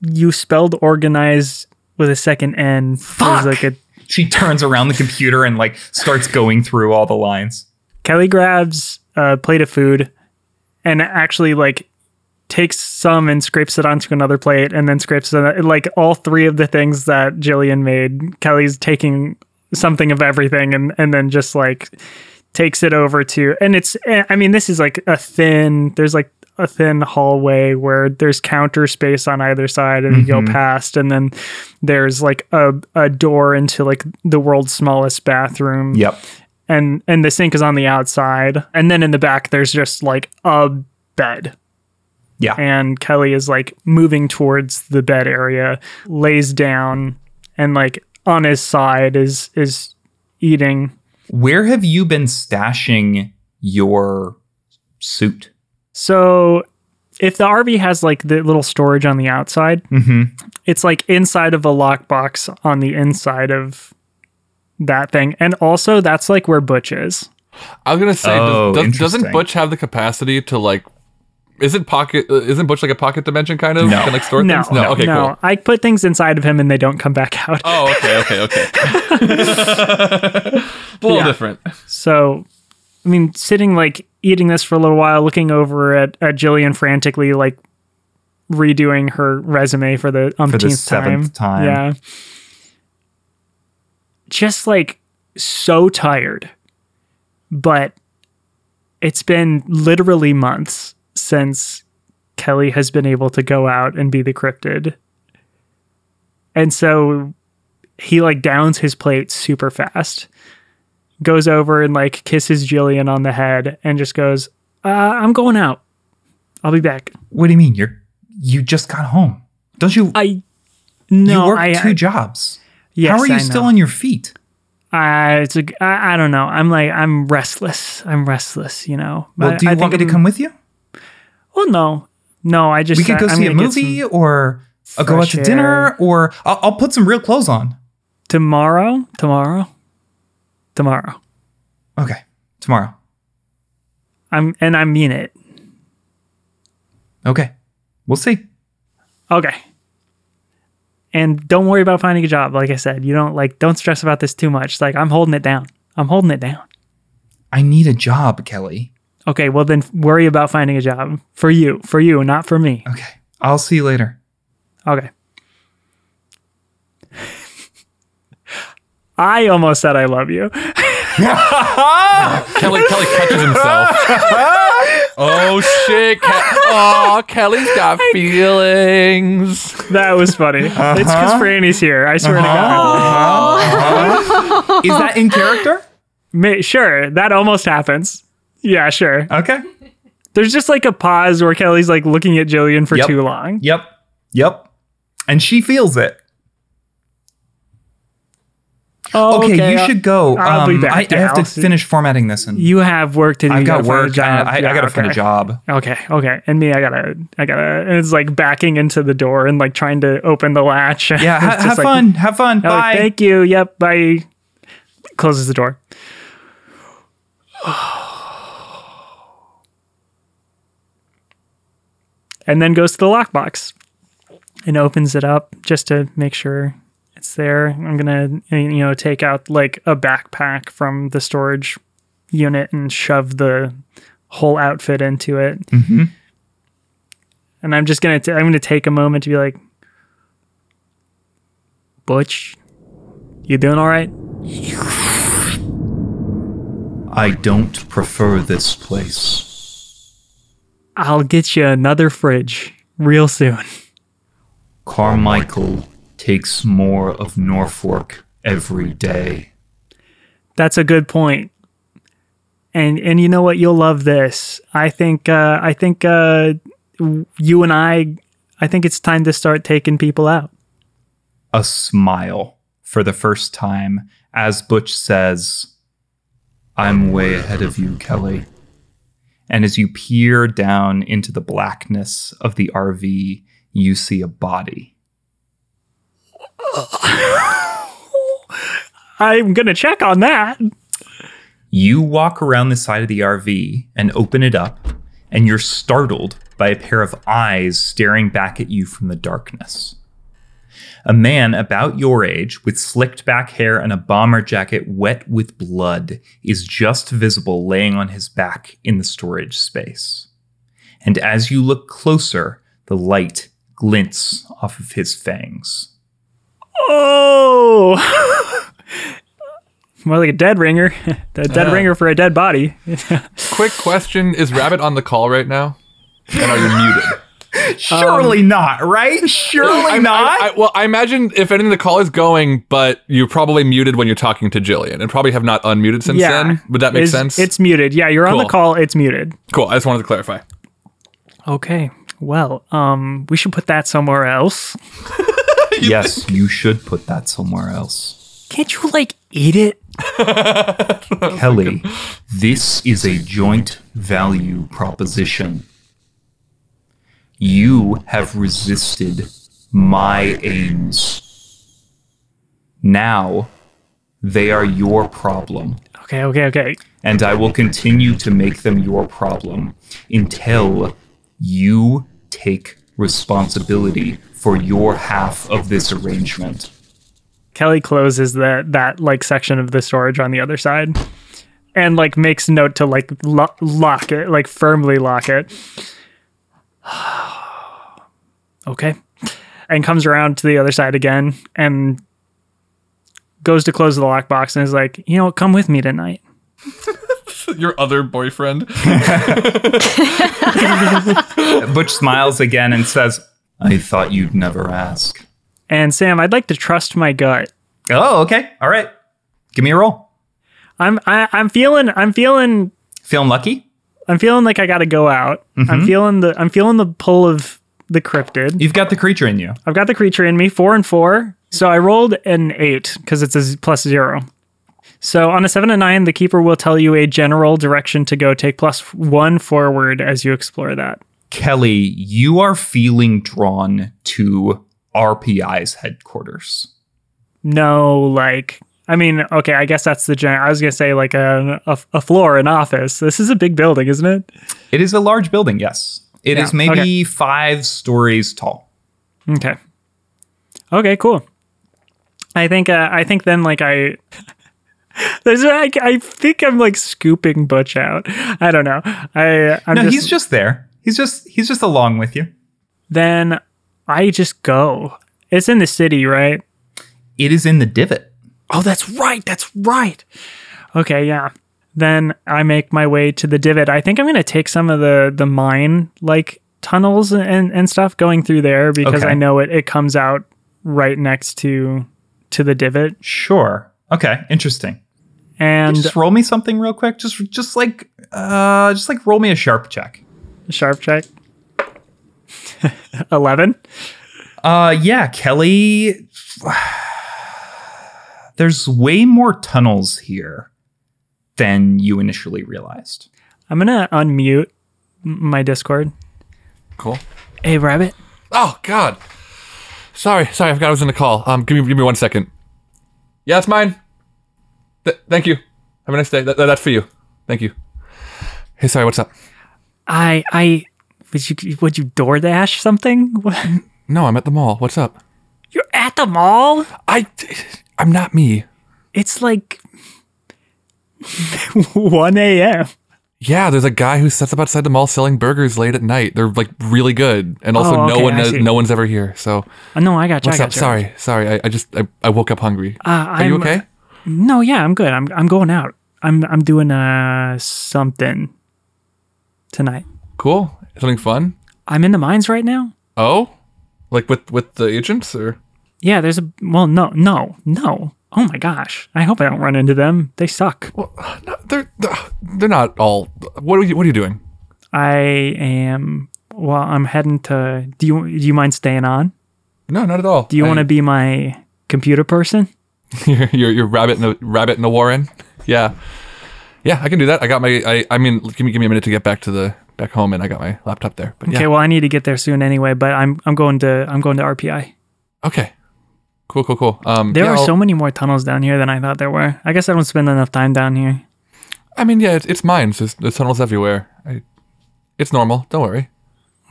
S2: you spelled organize with a second N.
S1: Fuck!
S2: Like a
S1: She turns around the computer and like starts going through all the lines.
S2: Kelly grabs a plate of food and actually like takes some and scrapes it onto another plate and then scrapes it like all three of the things that Jillian made. Kelly's taking something of everything and and then just like takes it over to and it's eh, I mean this is like a thin there's like a thin hallway where there's counter space on either side and you go mm-hmm. past and then there's like a, a door into like the world's smallest bathroom
S1: Yep.
S2: and and the sink is on the outside and then in the back there's just like a bed
S1: Yeah.
S2: and kelly is like moving towards the bed area lays down and like on his side is is eating
S1: Where have you been stashing your suit?
S2: so if the rv has like the little storage on the outside
S1: Mm-hmm.
S2: it's like inside of a lockbox on the inside of that thing and also that's like where butch is
S3: I was gonna say,
S1: Oh,
S3: does, does, doesn't. Butch have the capacity to like? Isn't pocket? uh, Isn't Butch like a pocket dimension kind of?
S1: No.
S3: Can like store
S2: no
S3: things? No. Okay.
S2: no
S3: Cool.
S2: i put things inside of him and they don't come back out
S3: Oh. Okay. Okay. Okay. a little
S2: Yeah.
S3: different.
S2: So, I mean, sitting like eating this for a little while, looking over at, at Jillian frantically, like redoing her resume for the umpteenth
S1: seventh time.
S2: Yeah. Just like so tired. But it's been literally months since Kelly has been able to go out and be the cryptid. And so he like downs his plate super fast goes over and like kisses Jillian on the head and just goes, uh, I'm going out. I'll be back.
S1: What do you mean? You're you just got home? Don't you?
S2: I no,
S1: you work
S2: I,
S1: two
S2: I
S1: jobs.
S2: yes,
S1: How are you
S2: I
S1: still
S2: know.
S1: on your feet?
S2: Uh, it's a, I, I don't know. I'm like I'm restless. I'm restless. You know.
S1: Well, do you
S2: I
S1: want me to come with you?
S2: Well, no, no. I just
S1: We could go
S2: I'm
S1: see a movie or uh, go out to dinner, or I'll, I'll put some real clothes on.
S2: tomorrow. Tomorrow. Tomorrow.
S1: Okay, tomorrow.
S2: I'm and I mean it.
S1: Okay, we'll see.
S2: Okay. And don't worry about finding a job. Like I said, you don't like don't stress about this too much. Like I'm holding it down. I'm holding it down.
S1: I need a job, Kelly.
S2: Okay, well then worry about finding a job for you, for you, not for me.
S1: Okay. I'll see you later.
S2: Okay. I almost said I love you.
S3: Kelly Kelly catches himself. oh shit! Ke- oh, Kelly's got feelings.
S2: That was funny. Uh-huh. It's because Franny's here. I swear to God. Uh-huh. Uh-huh.
S1: Is that in character?
S2: Ma- sure, that almost happens. Yeah, sure.
S1: Okay.
S2: There's just like a pause where Kelly's like looking at Jillian for
S1: Yep.
S2: too long.
S1: Yep. Yep. And she feels it.
S2: Oh,
S1: Okay, you should go.
S2: I'll be
S1: Um,
S2: back
S1: I, I have
S2: now.
S1: to finish formatting this, and
S2: You have work to do.
S1: I've
S2: You
S1: got
S2: gotta find a
S1: work.
S2: job.
S1: I, I
S2: Yeah,
S1: gotta find a
S2: okay.
S1: job.
S2: Okay, okay. And me, I gotta, I gotta, and it's like backing into the door and like trying to open the latch.
S1: Yeah,
S2: It's
S1: ha-
S2: just
S1: have
S2: like,
S1: fun. Have fun. Bye.
S2: thank you. Yep. Bye. Closes the door. And then goes to the lockbox and opens it up just to make sure it's there. I'm gonna, you know, take out like a backpack from the storage unit and shove the whole outfit into it.
S1: Mhm.
S2: And I'm just gonna, t- I'm gonna take a moment to be like, Butch, you doing all right?
S1: I don't prefer this place.
S2: I'll get you another fridge real soon.
S1: Carmichael takes more of Norfork every day.
S2: That's a good point. And and you know what? You'll love this. I think uh, I think uh, you and I. I think it's time to start taking people out.
S1: A smile for the first time as Butch says, I'm way ahead of you, Kelly. And as you peer down into the blackness of the RV, you see a body.
S2: I'm gonna check on that.
S1: You walk around the side of the RV and open it up, and you're startled by a pair of eyes staring back at you from the darkness. A man about your age, with slicked back hair and a bomber jacket wet with blood, is just visible laying on his back in the storage space. And as you look closer, the light glints off of his fangs.
S2: Oh, more like a dead ringer. a dead
S3: Yeah.
S2: ringer for a dead body.
S3: Quick question: Is Rabbit on the call right now? And are you muted?
S1: Surely not, right? Surely
S3: I-
S1: not.
S3: I, I, well, I imagine if anything, the call is going, but you're probably muted when you're talking to Jillian, and probably have not unmuted since then. Would that make
S2: It's-
S3: sense?
S2: It's muted. Yeah, you're on the call. It's muted.
S3: cool. I just wanted to clarify.
S2: Okay. Well, um, we should put that somewhere else.
S1: yes, you should put that somewhere else.
S2: Can't you like eat it?
S1: Kelly, this is a joint value proposition. You have resisted my aims. Now, they are your problem,
S2: Okay, okay, okay.
S1: and I will continue to make them your problem until you take responsibility for your half of this arrangement.
S2: Kelly closes that that like section of the storage on the other side, and like makes note to like lo- lock it, like firmly lock it. okay, and comes around to the other side again and goes to close the lockbox and is like, you know, come with me tonight.
S3: Your other boyfriend.
S1: Butch smiles again and says, I thought you'd never ask.
S2: And Sam, I'd like to trust my gut.
S1: Oh, okay. All right. Give me a roll.
S2: I'm I, I'm feeling I'm feeling
S1: Feeling lucky?
S2: I'm feeling like I got to go out. I'm mm-hmm. feeling the I'm feeling the pull of the cryptid.
S1: You've got the creature in you.
S2: I've got the creature in me, four and four. So I rolled an eight because it's a plus zero. So on a seven and nine, the keeper will tell you a general direction to go. Take plus one forward as you explore that.
S1: Kelly, you are feeling drawn to RPI's headquarters.
S2: No, like I mean, okay, I guess that's the gen. I was gonna say like a, a a floor, an office. This is a big building, isn't it?
S1: It is a large building, yes. It is
S2: Yeah,
S1: maybe
S2: okay.
S1: five stories tall.
S2: Okay. Okay, cool. I think uh, I think then like I there's I, I think I'm like scooping Butch out. I don't know. I I'm
S1: no,
S2: just,
S1: he's just there. He's just he's just along with you.
S2: then I just go. It's in the city, right?
S1: It is in the divot.
S2: Oh, that's right. That's right. Okay, yeah. Then I make my way to the divot. I think I'm gonna take some of the the mine like tunnels and and stuff going through there because
S1: Okay.
S2: I know it it comes out right next to to the divot.
S1: Sure. Okay. Interesting.
S2: And
S1: just roll me something real quick. Just just like uh just like roll me a sharp check.
S2: A sharp check. Eleven.
S1: Uh yeah, Kelly There's way more tunnels here than you initially realized.
S2: I'm gonna unmute my Discord.
S3: Cool.
S2: Hey, Rabbit.
S3: Oh God. Sorry, sorry, I forgot I was in the call. Um, give me, give me one second. Yeah, it's mine. Th- thank you. Have a nice day. Th- th- that's for you. Thank you. Hey, sorry. What's up?
S2: I I would you would you DoorDash something?
S3: No, I'm at the mall. What's up?
S2: You're at the mall.
S3: I, I'm not me.
S2: It's like 1 a.m.
S3: Yeah, there's a guy who sets up outside the mall selling burgers late at night. They're like really good, and also
S2: Oh,
S3: no one,
S2: I
S3: no one's ever here. So
S2: Oh, no, I got you.
S3: what's
S2: I
S3: up?
S2: you.
S3: Sorry, sorry. I, I just I, I woke up hungry.
S2: Uh,
S3: Are you
S2: I'm-
S3: okay?
S2: No, yeah, I'm good. I'm I'm going out. I'm I'm doing uh something tonight.
S3: Cool. Something fun.
S2: I'm in the mines right now.
S3: Oh, like with with the agents or?
S2: Yeah, there's a well, no, no, no. Oh my gosh! I hope I don't run into them. They suck.
S3: Well, no, they're they're not all. What are you What are you doing?
S2: I am. Well, I'm heading to. Do you do you mind staying on?
S3: No, not at all.
S2: Do you
S3: I-
S2: want to be my computer person?
S3: your your your rabbit in the rabbit in a warren. Yeah, yeah, I can do that. I got my. I I mean, give me give me a minute to get back to the back home, and I got my laptop there. But
S2: Okay,
S3: yeah,
S2: well, I need to get there soon anyway. But I'm I'm going to I'm going to RPI.
S3: okay, cool, cool, cool. Um,
S2: There
S3: yeah,
S2: are
S3: I'll-
S2: so many more tunnels down here than I thought there were. I guess I don't spend enough time down here.
S3: I mean, yeah, it's, it's mine. There's, there's tunnels everywhere. I, it's normal. Don't worry.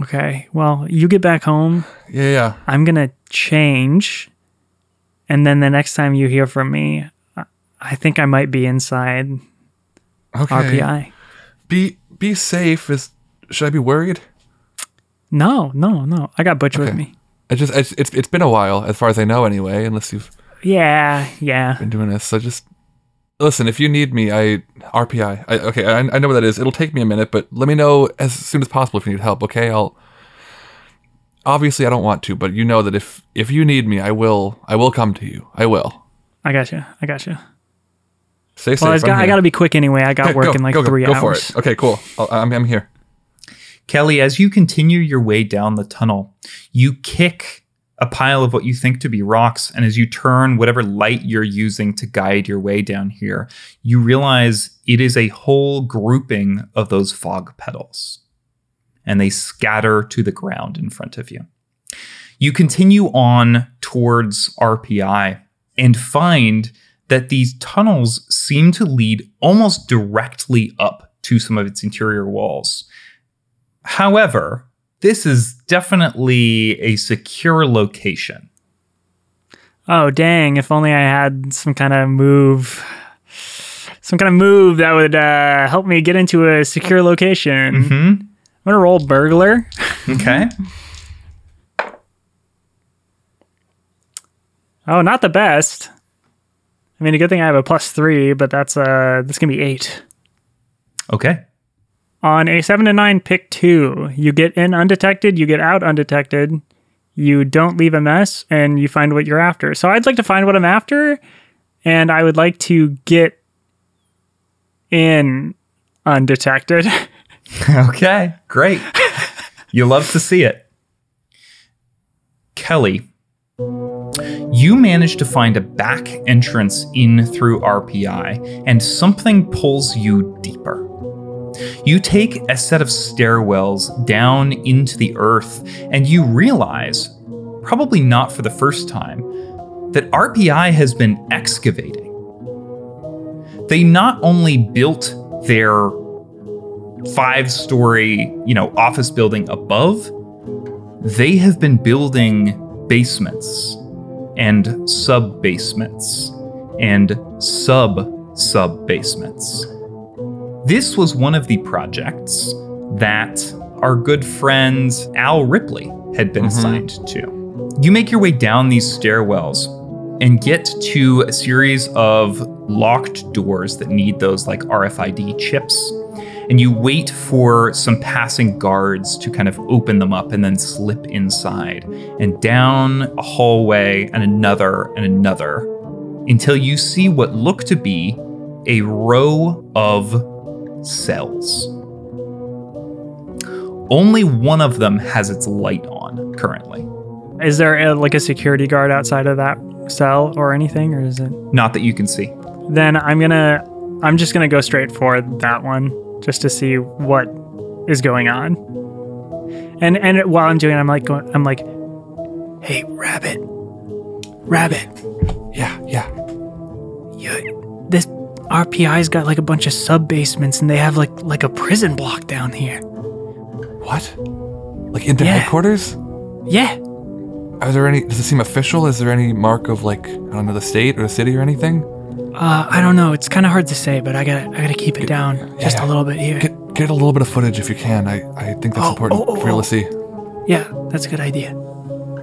S2: Okay, well, you get back home.
S3: Yeah, yeah.
S2: I'm gonna change, and then the next time you hear from me, I- I think I might be inside
S3: Okay.
S2: RPI.
S3: Be be safe. Is should I be worried?
S2: No, no, no. I got Butch with me.
S3: I just it's, it's it's been a while, as far as I know, anyway. Unless you've
S2: Yeah, yeah.
S3: been doing this, so just listen. If you need me, I RPI. I, okay, I, I know what that is. It'll take me a minute, but let me know as soon as possible if you need help. Okay, I'll. Obviously, I don't want to, but you know that if if you need me, I will. I will come to you. I will.
S2: I got you. I got you.
S3: Stay safe.
S2: Well, I,
S3: I'm
S2: got, I got to be quick anyway. I got work
S3: go,
S2: in like
S3: go, go,
S2: three
S3: go
S2: hours.
S3: for it. Okay, cool. I'll, I'm I'm here.
S1: Kelly, as you continue your way down the tunnel, you kick a pile of what you think to be rocks, and as you turn whatever light you're using to guide your way down here, you realize it is a whole grouping of those fog petals, and they scatter to the ground in front of you. You continue on towards RPI and find that these tunnels seem to lead almost directly up to some of its interior walls. However, this is definitely a secure location.
S2: Oh, dang. If only I had some kind of move. Some kind of move that would uh, help me get into a secure location.
S1: hmm
S2: I'm going to roll burglar.
S1: Okay.
S2: Oh, not the best. I mean, a good thing I have a plus three, but that's uh, that's gonna be eight.
S1: Okay.
S2: On a seven to nine, pick two. You get in undetected, you get out undetected. You don't leave a mess, and you find what you're after. So I'd like to find what I'm after, and I would like to get in undetected.
S1: Okay. Great. you love to see it. Kelly, you manage to find a back entrance in through RPI, and something pulls you deeper. You take a set of stairwells down into the earth, and you realize, probably not for the first time, that RPI has been excavating. They not only built their five story, you know, office building above, they have been building basements and sub basements and sub sub basements. This was one of the projects that our good friend Al Ripley had been mm-hmm. assigned to. You make your way down these stairwells and get to a series of locked doors that need those like RFID chips. And you wait for some passing guards to kind of open them up and then slip inside and down a hallway and another and another until you see what look to be a row of cells. Only one of them has its light on currently.
S2: Is there a, like a security guard outside of that cell or anything, or is it?
S1: Not that you can see.
S2: Then I'm gonna, I'm just gonna go straight for that one just to see what is going on. And and while I'm doing, it, I'm like going, I'm like, hey, rabbit, rabbit,
S3: Yeah, yeah.
S2: You, this RPI's got like a bunch of sub basements, and they have like like a prison block down here.
S3: What? Like into
S2: Yeah.
S3: headquarters?
S2: Yeah,
S3: Are there any? Does it seem official? Is there any mark of like I don't know the state or the city or anything?
S2: uh, I don't know. It's kind of hard to say, but I gotta I gotta keep it down just
S3: yeah.
S2: a little bit here.
S3: Get get a little bit of footage if you can. I I think that's
S2: Oh,
S3: important
S2: oh, oh,
S3: for people
S2: oh.
S3: to see.
S2: Yeah, that's a good idea.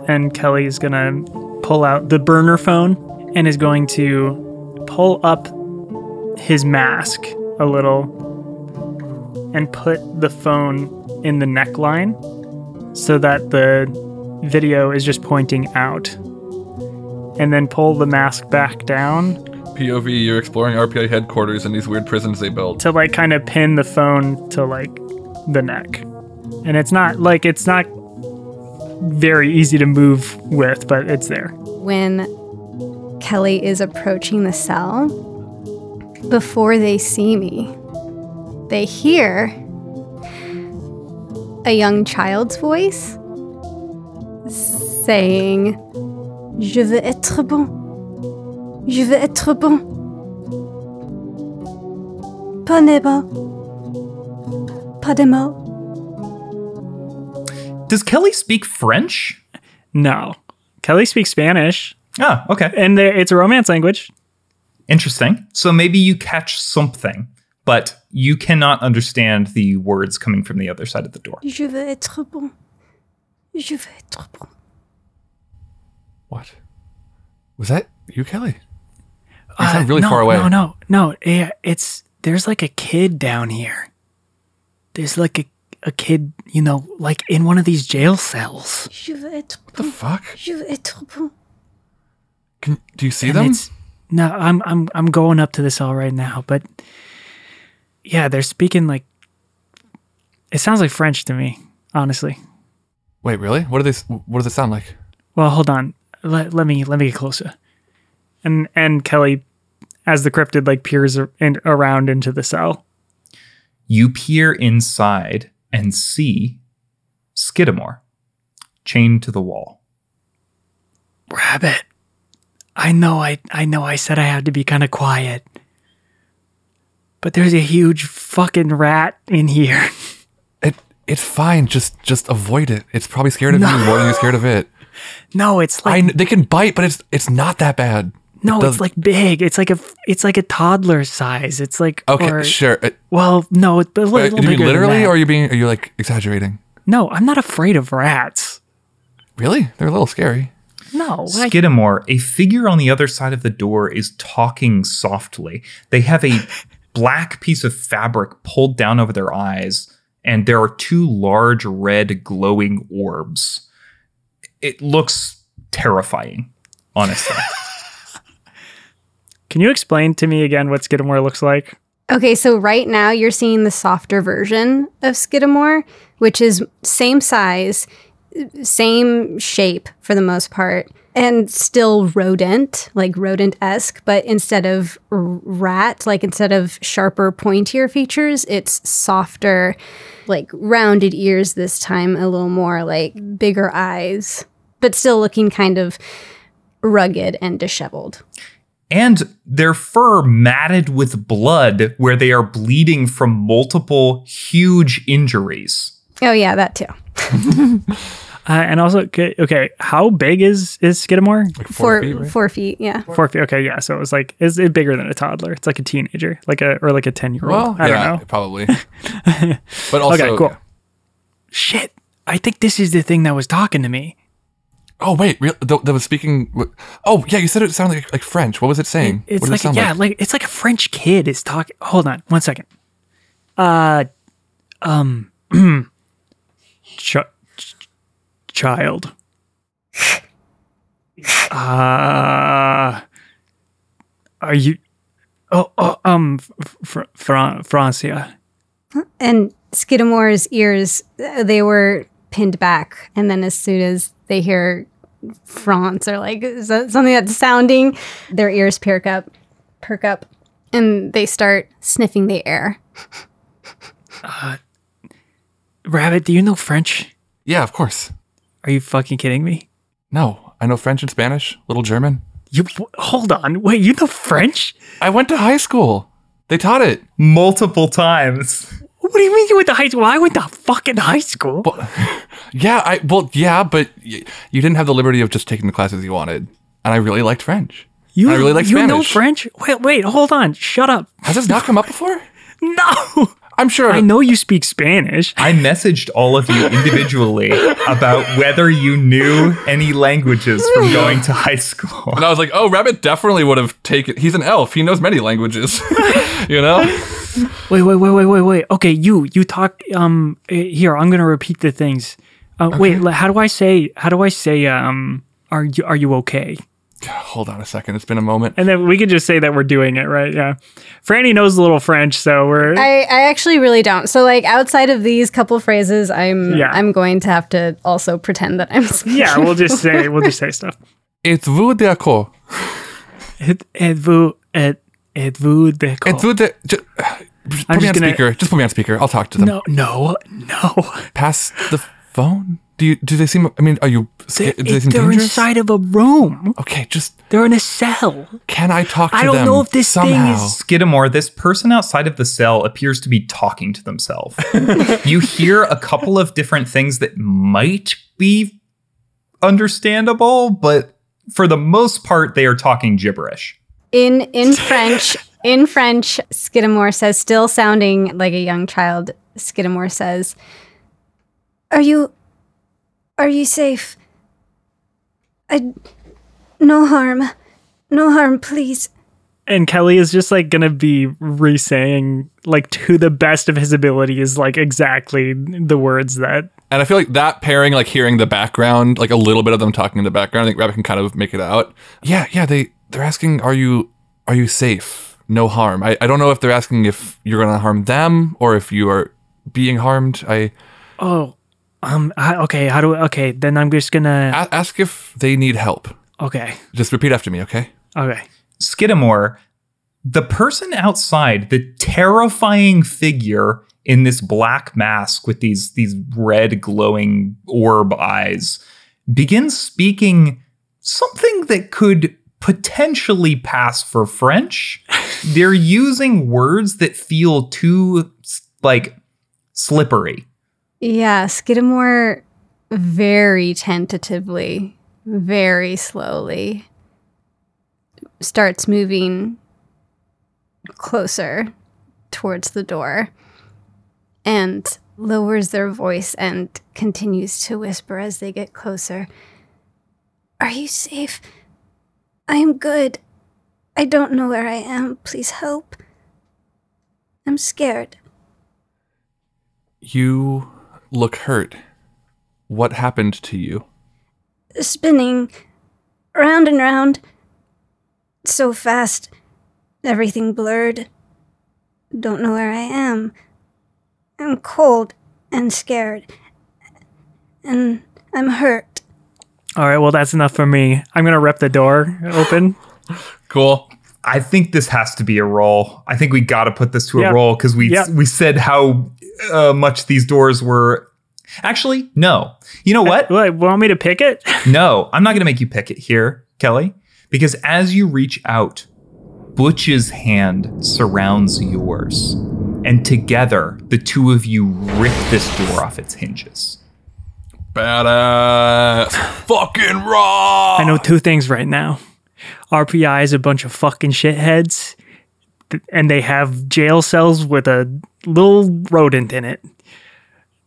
S2: And Kelly's gonna pull out the burner phone and is going to pull up his mask a little and put the phone in the neckline so that the video is just pointing out. And then pull the mask back down
S3: POV, you're exploring RPI headquarters in these weird prisons they built.
S2: to like kind of pin the phone to like the neck. And it's not like it's not very easy to move with, but it's there.
S5: when Kelly is approaching the cell, before they see me, they hear a young child's voice saying, Je veux être bon. Je veux être bon. Pas de mots. Pas de mots.
S1: Does Kelly speak French?
S2: No. Kelly speaks Spanish,
S1: Ah, okay.
S2: and it's a romance language.
S1: Interesting. So maybe you catch something, but you cannot understand the words coming from the other side of the door.
S5: Je veux être bon. Je veux être bon.
S3: What? Was that you, Kelly? You sound really
S2: Uh, no,
S3: far away.
S2: No, no, no. Yeah, it's there's like a kid down here. There's like a, a kid, you know, like in one of these jail cells.
S5: Je veux être bon.
S3: What the fuck?
S5: Je veux être bon.
S3: Can do you see
S2: And
S3: them?
S2: it's- no, I'm I'm I'm going up to the cell right now, but yeah, they're speaking like it sounds like French to me, honestly.
S3: Wait, really? What do they? What does it sound like?
S2: Well, hold on. Let, let me let me get closer. And and Kelly, as the cryptid like peers in, around into the cell.
S1: You peer inside and see Skidamore chained to the wall.
S2: Rabbit, I know I I know I said I had to be kind of quiet, but there's a huge fucking rat in here.
S3: It it's fine. Just just avoid it. It's probably scared of you more than you're scared of it.
S2: No, it's
S3: I
S2: like
S3: kn- they can bite, but it's it's not that bad.
S2: no,
S3: It
S2: it's like big. It's like a it's like a toddler size. It's like
S3: okay,
S2: or-
S3: sure. Uh,
S2: Well, no, it's a little
S3: do you literally, or are you being? Are you like exaggerating?
S2: no, I'm not afraid of rats.
S3: Really? They're a little scary.
S2: No,
S1: Skidamore, a figure on the other side of the door, is talking softly. They have a black piece of fabric pulled down over their eyes, and there are two large red glowing orbs. It looks terrifying, honestly.
S2: can you explain to me again what Skidamore looks like?
S5: Okay, so right now you're seeing the softer version of Skidamore, which is same size, same shape for the most part, and still rodent, like rodent esque, but instead of rat, like instead of sharper, pointier features, it's softer, like rounded ears this time, a little more like bigger eyes, but still looking kind of rugged and disheveled.
S1: and their fur matted with blood where they are bleeding from multiple huge injuries.
S5: Oh, yeah, that too.
S2: Uh, and also, okay, okay, how big is is Skidamore?
S3: Like
S5: Four,
S3: feet, right?
S5: four feet, yeah.
S2: Four feet. Okay, yeah. So it was like, is it bigger than a toddler? It's like a teenager, like a or like a ten year
S3: Well,
S2: old. I
S3: yeah,
S2: don't know.
S3: probably. but also,
S2: okay, cool. Shit, I think this is the thing that was talking to me.
S3: Oh wait, real, that, that was speaking. Oh yeah, you said it sounded like, like French. What was it saying?
S2: It's
S3: what
S2: like
S3: it sound
S2: yeah,
S3: like?
S2: like it's like a French kid is talking. Hold on, one second. Uh, um, ch- ch- child. Uh, are you? Oh, oh um, fr- fr- Francia.
S5: And Skidamore's ears, uh, they were pinned back. And then as soon as they hear France or like that something that's sounding, their ears perk up, perk up, and they start sniffing the air.
S2: Rabbit, do you know French?
S3: Yeah, of course.
S2: Are you fucking kidding me?
S3: No, I know French and Spanish, a little German.
S2: You hold on, wait, you know French?
S3: I went to high school. They taught it.
S1: Multiple times.
S2: What do you mean you went to high school? I went to fucking high school.
S3: Yeah, I well, yeah, but y- you didn't have the liberty of just taking the classes you wanted, and I really liked French.
S2: You,
S3: I really like Spanish.
S2: you know
S3: Spanish.
S2: French? Wait, wait, hold on. Shut up.
S3: Has this not come up before?
S2: No.
S3: I'm sure.
S2: I know you speak Spanish.
S1: I messaged all of you individually about whether you knew any languages from going to high school.
S3: And I was like, oh, Rabbit definitely would have taken. He's an elf. He knows many languages. you know?
S2: Wait, wait, wait, wait, wait, wait. Okay, you, you talk. Um, eh, here, I'm gonna repeat the things. Uh, Wait, how do I say? How do I say? Um, are you are you okay?
S3: Hold on a second. It's been a moment.
S2: And then we could just say that we're doing it, right? Yeah. Franny knows a little French, so we're.
S5: I, I actually really don't. So like outside of these couple phrases, I'm
S2: Yeah.
S5: I'm going to have to also pretend that I'm speaking.
S2: yeah, we'll just say we'll just say stuff.
S3: Êtes-vous d'accord?
S2: Et- Êtes-vous et êtes-vous d'accord?
S3: Êtes-vous de- ju- just
S2: I'm
S3: put me
S2: just
S3: on
S2: gonna-
S3: speaker. Just put me on speaker. I'll talk to them.
S2: No, no, no.
S3: Pass the phone. Do you? Do they seem? I mean, are you?
S2: They're,
S3: they
S2: they're
S3: dangerous?
S2: inside of a room.
S3: Okay, just
S2: They're in a cell.
S3: can I talk to them?
S2: I don't
S3: them
S2: know if this thing is-
S1: Skidamore, this person outside of the cell appears to be talking to themselves. you hear a couple of different things that might be understandable, but for the most part, they are talking gibberish.
S5: In in French, in French, Skidamore says, still sounding like a young child. Skidamore says, "Are you, are you safe? I, no harm, no harm, please."
S2: And Kelly is just like gonna be re-saying like to the best of his abilities, like exactly the words that
S3: And I feel like that pairing, like hearing the background, like a little bit of them talking in the background, I think Rabbit can kind of make it out. Yeah, yeah. They they're asking, are you are you safe? No harm. I, I don't know if they're asking if you're gonna harm them or if you are being harmed. I
S2: oh um I, okay how do okay then I'm just gonna
S3: a- ask if they need help.
S2: okay
S3: Just repeat after me, okay?
S2: okay
S1: Skidamore, the person outside, the terrifying figure in this black mask with these these red glowing orb eyes, begins speaking something that could potentially pass for French. They're using words that feel too like slippery.
S5: Yeah, Skidamore very tentatively, very slowly starts moving closer towards the door and lowers their voice and continues to whisper as they get closer. Are you safe? I am good. I don't know where I am. Please help. I'm scared.
S3: You look hurt. What happened to you?
S5: spinning round and round so fast, everything blurred. Don't know where I am. I'm cold and scared, and I'm hurt.
S2: all right well that's enough for me I'm gonna rip the door open
S3: Cool.
S1: I think this has to be a roll. I think we got to put this to a
S2: Yep.
S1: roll because we
S2: Yep.
S1: we said how uh, much these doors were. Actually, no. You know what?
S2: what want me to pick it
S1: No, I'm not going to make you pick it here, Kelly, because as you reach out, Butch's hand surrounds yours, and together the two of you rip this door off its hinges.
S3: Badass. Fucking raw.
S2: I know two things right now. RPI is a bunch of fucking shitheads, th- and they have jail cells with a little rodent in it.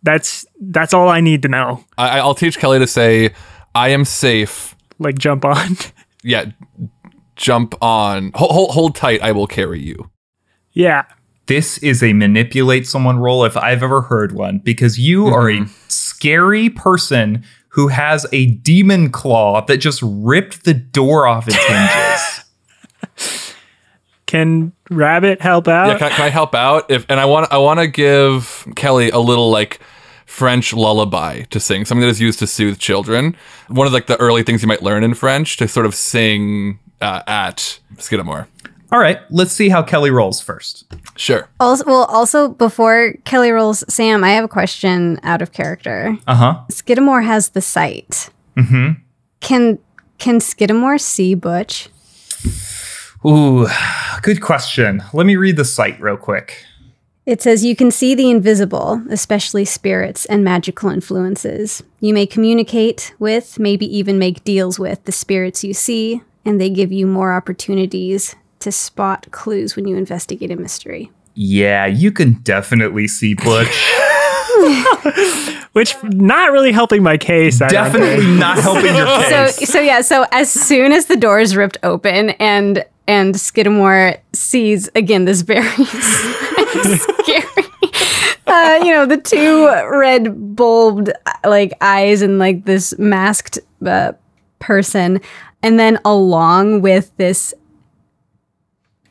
S2: That's that's all I need to know.
S3: I, I'll teach Kelly to say, I am safe.
S2: Like jump on.
S3: Yeah, jump on. Hold, hold, hold tight. I will carry you.
S2: yeah.
S1: This is a manipulate someone roll if I've ever heard one, because you are a mm-hmm. scary person who has a demon claw that just ripped the door off its hinges.
S2: Can Rabbit help out?
S3: Yeah, can, I- can I help out? If and I want I want to give Kelly a little like French lullaby to sing, something that is used to soothe children. One of like the early things you might learn in French to sort of sing uh, at Skidamore.
S1: All right, let's see how Kelly rolls first.
S3: Sure.
S5: Also, well, also before Kelly rolls, Sam, I have a question out of character.
S1: Uh huh.
S5: Skidamore has the sight. Mm-hmm. Can can Skidamore see Butch?
S1: Ooh, good question. Let me read the sight real quick.
S5: It says you can see the invisible, especially spirits and magical influences. You may communicate with, maybe even make deals with the spirits you see, and they give you more opportunities to spot clues when you investigate a mystery.
S1: Yeah, you can definitely see Butch.
S2: Which not really helping my case.
S1: Definitely not helping your case.
S5: so yeah, so as soon as the door is ripped open and and Skidamore sees again this very scary uh, you know, the two red bulbed like eyes and like this masked uh, person and then along with this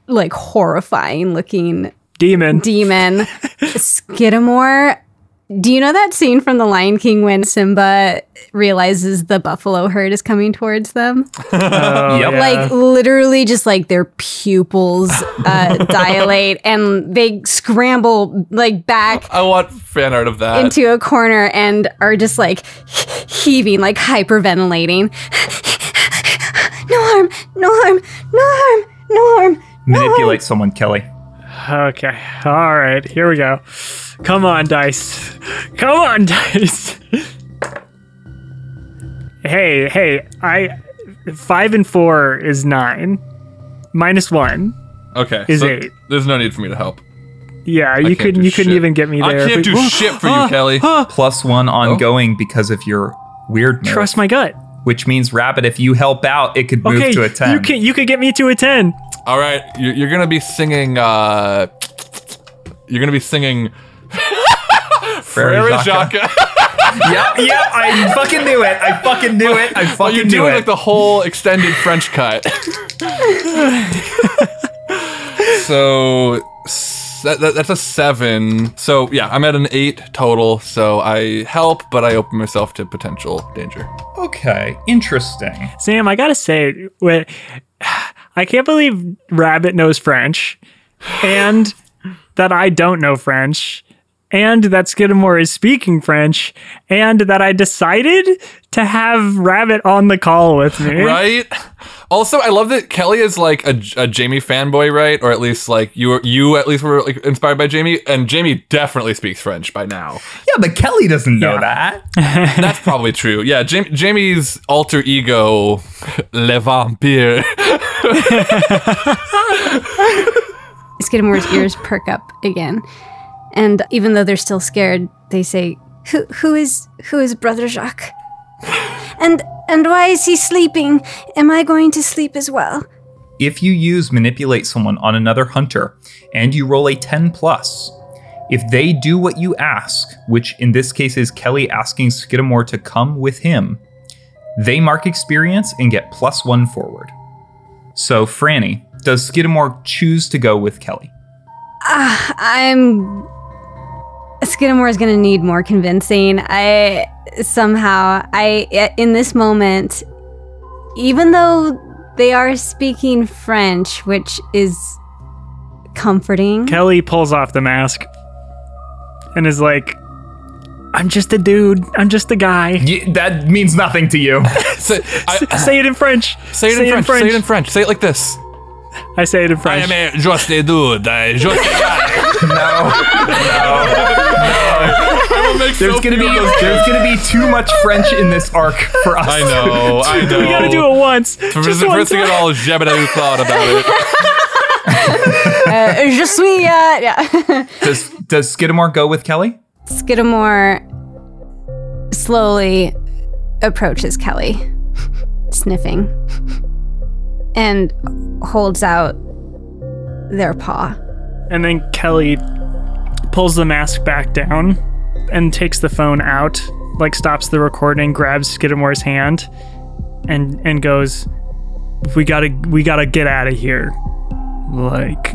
S5: like horrifying looking
S2: Demon.
S5: demon Skidamore. Do you know that scene from The Lion King when Simba realizes the buffalo herd is coming towards them?
S2: Oh,
S1: Yep.
S2: yeah.
S5: Like literally, just like their pupils uh, dilate and they scramble like back
S3: I want fan art of that.
S5: into a corner and are just like heaving, like hyperventilating. no harm, no harm, no harm, no harm.
S1: Manipulate someone, Kelly.
S2: Okay. All right. Here we go. Come on, dice. Come on, dice. hey, hey. I five and four is nine. Minus one.
S3: okay.
S2: Is
S3: so
S2: eight.
S3: There's no need for me to help.
S2: Yeah, you couldn't.
S3: do
S2: You couldn't even get me there.
S3: I can't
S2: But-
S3: do shit for you, Kelly.
S1: Plus one ongoing because of your weird
S2: Trust my gut.
S1: which means Rabbit, if you help out, it could move
S2: Okay,
S1: to a 10.
S2: you can you could get me to a ten.
S3: All right, you're, you're gonna be singing. uh You're gonna be singing.
S1: Frere
S3: Frere
S1: Jacques.
S3: Jacques.
S1: yep, yep, I fucking knew it. I fucking knew it. I
S3: Well,
S1: fucking
S3: you're
S1: knew
S3: doing
S1: it.
S3: like the whole extended French cut. so that, that- that's a seven. So yeah, I'm at an eight total. So I help, but I open myself to potential danger.
S1: okay, interesting.
S2: Sam, I gotta say, wait, I can't believe Rabbit knows French, and that I don't know French, and that Skidamore is speaking French, and that I decided to have Rabbit on the call with me.
S3: Right. Also, I love that Kelly is like a, a Jamie fanboy, right? Or at least like you, were- you at least were like inspired by Jamie, and Jamie definitely speaks French by now.
S1: Yeah, but Kelly doesn't know
S2: Yeah.
S1: that.
S3: That's probably true. Yeah, Jam- Jamie's alter ego, Le Vampire.
S5: Skidamore's ears perk up again, and even though they're still scared, they say, "Who, who is, who is Brother Jacques? And and why is he sleeping? Am I going to sleep as well?"
S1: If you use manipulate someone on another hunter and you roll a 10 plus, if they do what you ask, which in this case is Kelly asking Skidamore to come with him, they mark experience and get plus one forward. So, Franny, does Skidamore choose to go with Kelly?
S5: Ah, I'm. Skidamore is going to need more convincing. I somehow I eh, in this moment, even though they are speaking French, which is comforting.
S2: Kelly pulls off the mask and is like, "I'm just a dude. I'm just a guy."
S1: Y- that means nothing to you.
S3: say, I,
S2: Say it in French.
S3: say it in French. Say it in French. Say it like this.
S2: I say it in French.
S3: I'm a just a dude. I just a guy.
S1: no, no.
S3: I
S1: There's gonna be
S3: those
S1: there's gonna be too much French in this arc for us.
S3: I know, I know.
S2: We gotta do it once.
S3: For
S2: Just
S3: the
S2: one
S3: first thing
S2: time.
S3: at all, Jebediah thought about it.
S5: Uh, je suis, uh, yeah.
S1: Does does Skidamore go with Kelly?
S5: Skidamore slowly approaches Kelly, sniffing, and holds out their paw.
S2: And then Kelly pulls the mask back down and takes the phone out, like stops the recording, grabs Skidamore's hand, and and goes, "We gotta, we gotta get out of here, like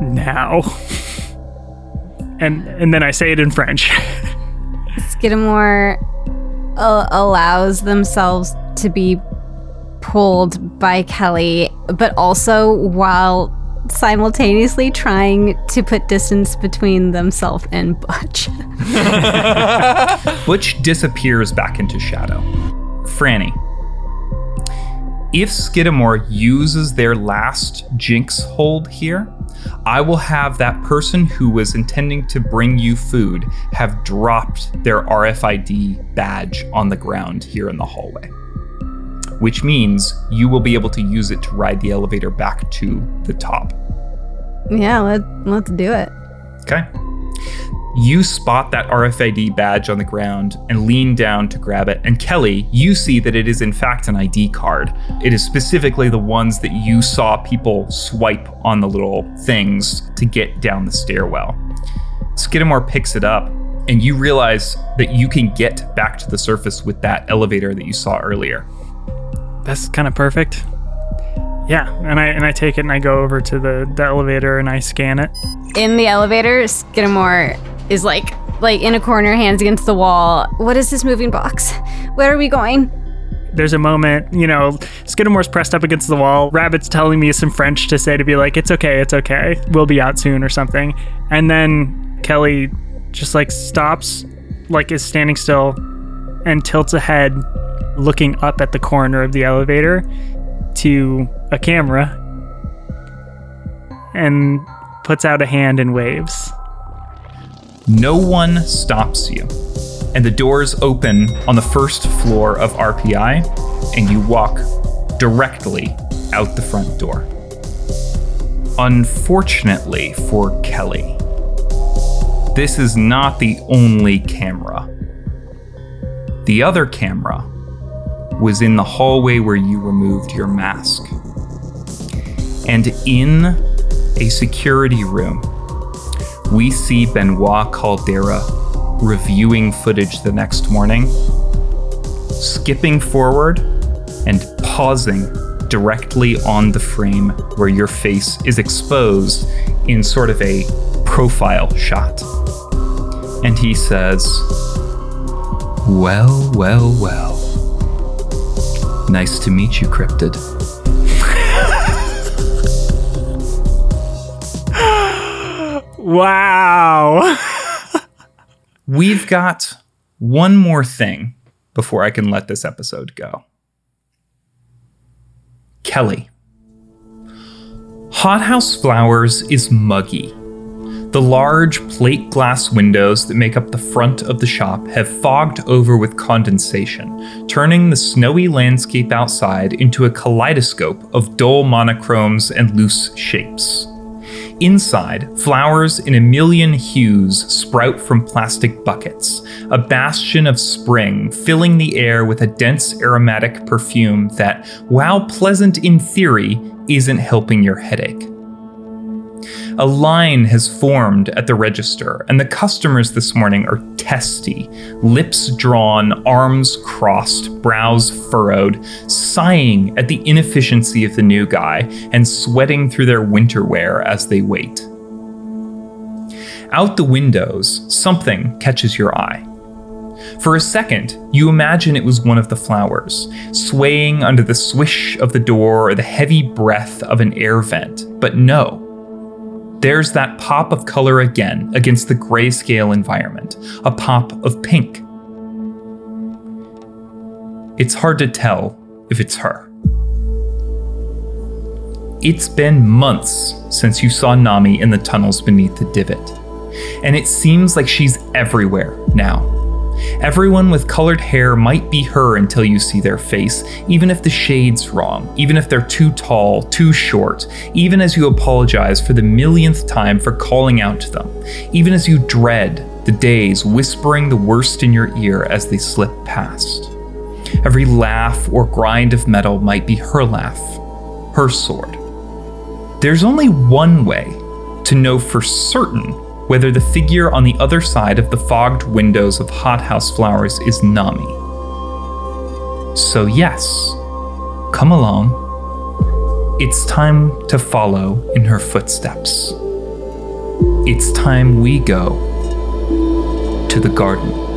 S2: now." and and then I say it in French.
S5: Skidamore uh, allows themselves to be pulled by Kelly, but also while simultaneously trying to put distance between themselves and Butch.
S1: Butch disappears back into shadow. Franny. If Skidamore uses their last jinx hold here, I will have that person who was intending to bring you food have dropped their RFID badge on the ground here in the hallway. Which means you will be able to use it to ride the elevator back to the top.
S5: yeah, let, let's do it.
S1: Okay. You spot that RFID badge on the ground and lean down to grab it. And Kelly, you see that it is in fact an ID card. It is specifically the ones that you saw people swipe on the little things to get down the stairwell. Skidamore picks it up, and you realize that you can get back to the surface with that elevator that you saw earlier.
S2: That's kind of perfect. Yeah, and I and I take it and I go over to the, the elevator and I scan it.
S5: In the elevator, Skidamore is like like in a corner, hands against the wall. What is this moving box? Where are we going?
S2: there's a moment, you know, Skidamore's pressed up against the wall. Rabbit's telling me some French to say to be like, it's okay, it's okay. We'll be out soon or something. And then Kelly just like stops, like is standing still and tilts ahead, looking up at the corner of the elevator to a camera and puts out a hand and waves.
S1: No one stops you. And the doors open on the first floor of RPI, and you walk directly out the front door. Unfortunately for Kelly, this is not the only camera. The other camera was in the hallway where you removed your mask. And in a security room, we see Benoit Caldera reviewing footage the next morning, skipping forward and pausing directly on the frame where your face is exposed in sort of a profile shot. And he says, Well, well, well. Nice to meet you, Cryptid.
S2: Wow.
S1: We've got one more thing before I can let this episode go. Kelly. Hothouse Flowers is muggy. The large plate glass windows that make up the front of the shop have fogged over with condensation, turning the snowy landscape outside into a kaleidoscope of dull monochromes and loose shapes. Inside, flowers in a million hues sprout from plastic buckets, a bastion of spring filling the air with a dense aromatic perfume that, while pleasant in theory, isn't helping your headache. A line has formed at the register, and the customers this morning are testy, lips drawn, arms crossed, brows furrowed, sighing at the inefficiency of the new guy and sweating through their winter wear as they wait. Out the windows, something catches your eye. For a second, you imagine it was one of the flowers, swaying under the swish of the door or the heavy breath of an air vent, but no. There's that pop of color again against the grayscale environment, a pop of pink. It's hard to tell if it's her. It's been months since you saw Nammi in the tunnels beneath the divot. And it seems like she's everywhere now. Everyone with colored hair might be her until you see their face, even if the shade's wrong, even if they're too tall, too short, even as you apologize for the millionth time for calling out to them, even as you dread the days whispering the worst in your ear as they slip past. Every laugh or grind of metal might be her laugh, her sword. There's only one way to know for certain whether the figure on the other side of the fogged windows of hothouse flowers is Nammi. So, yes, come along. It's time to follow in her footsteps. It's time we go to the garden.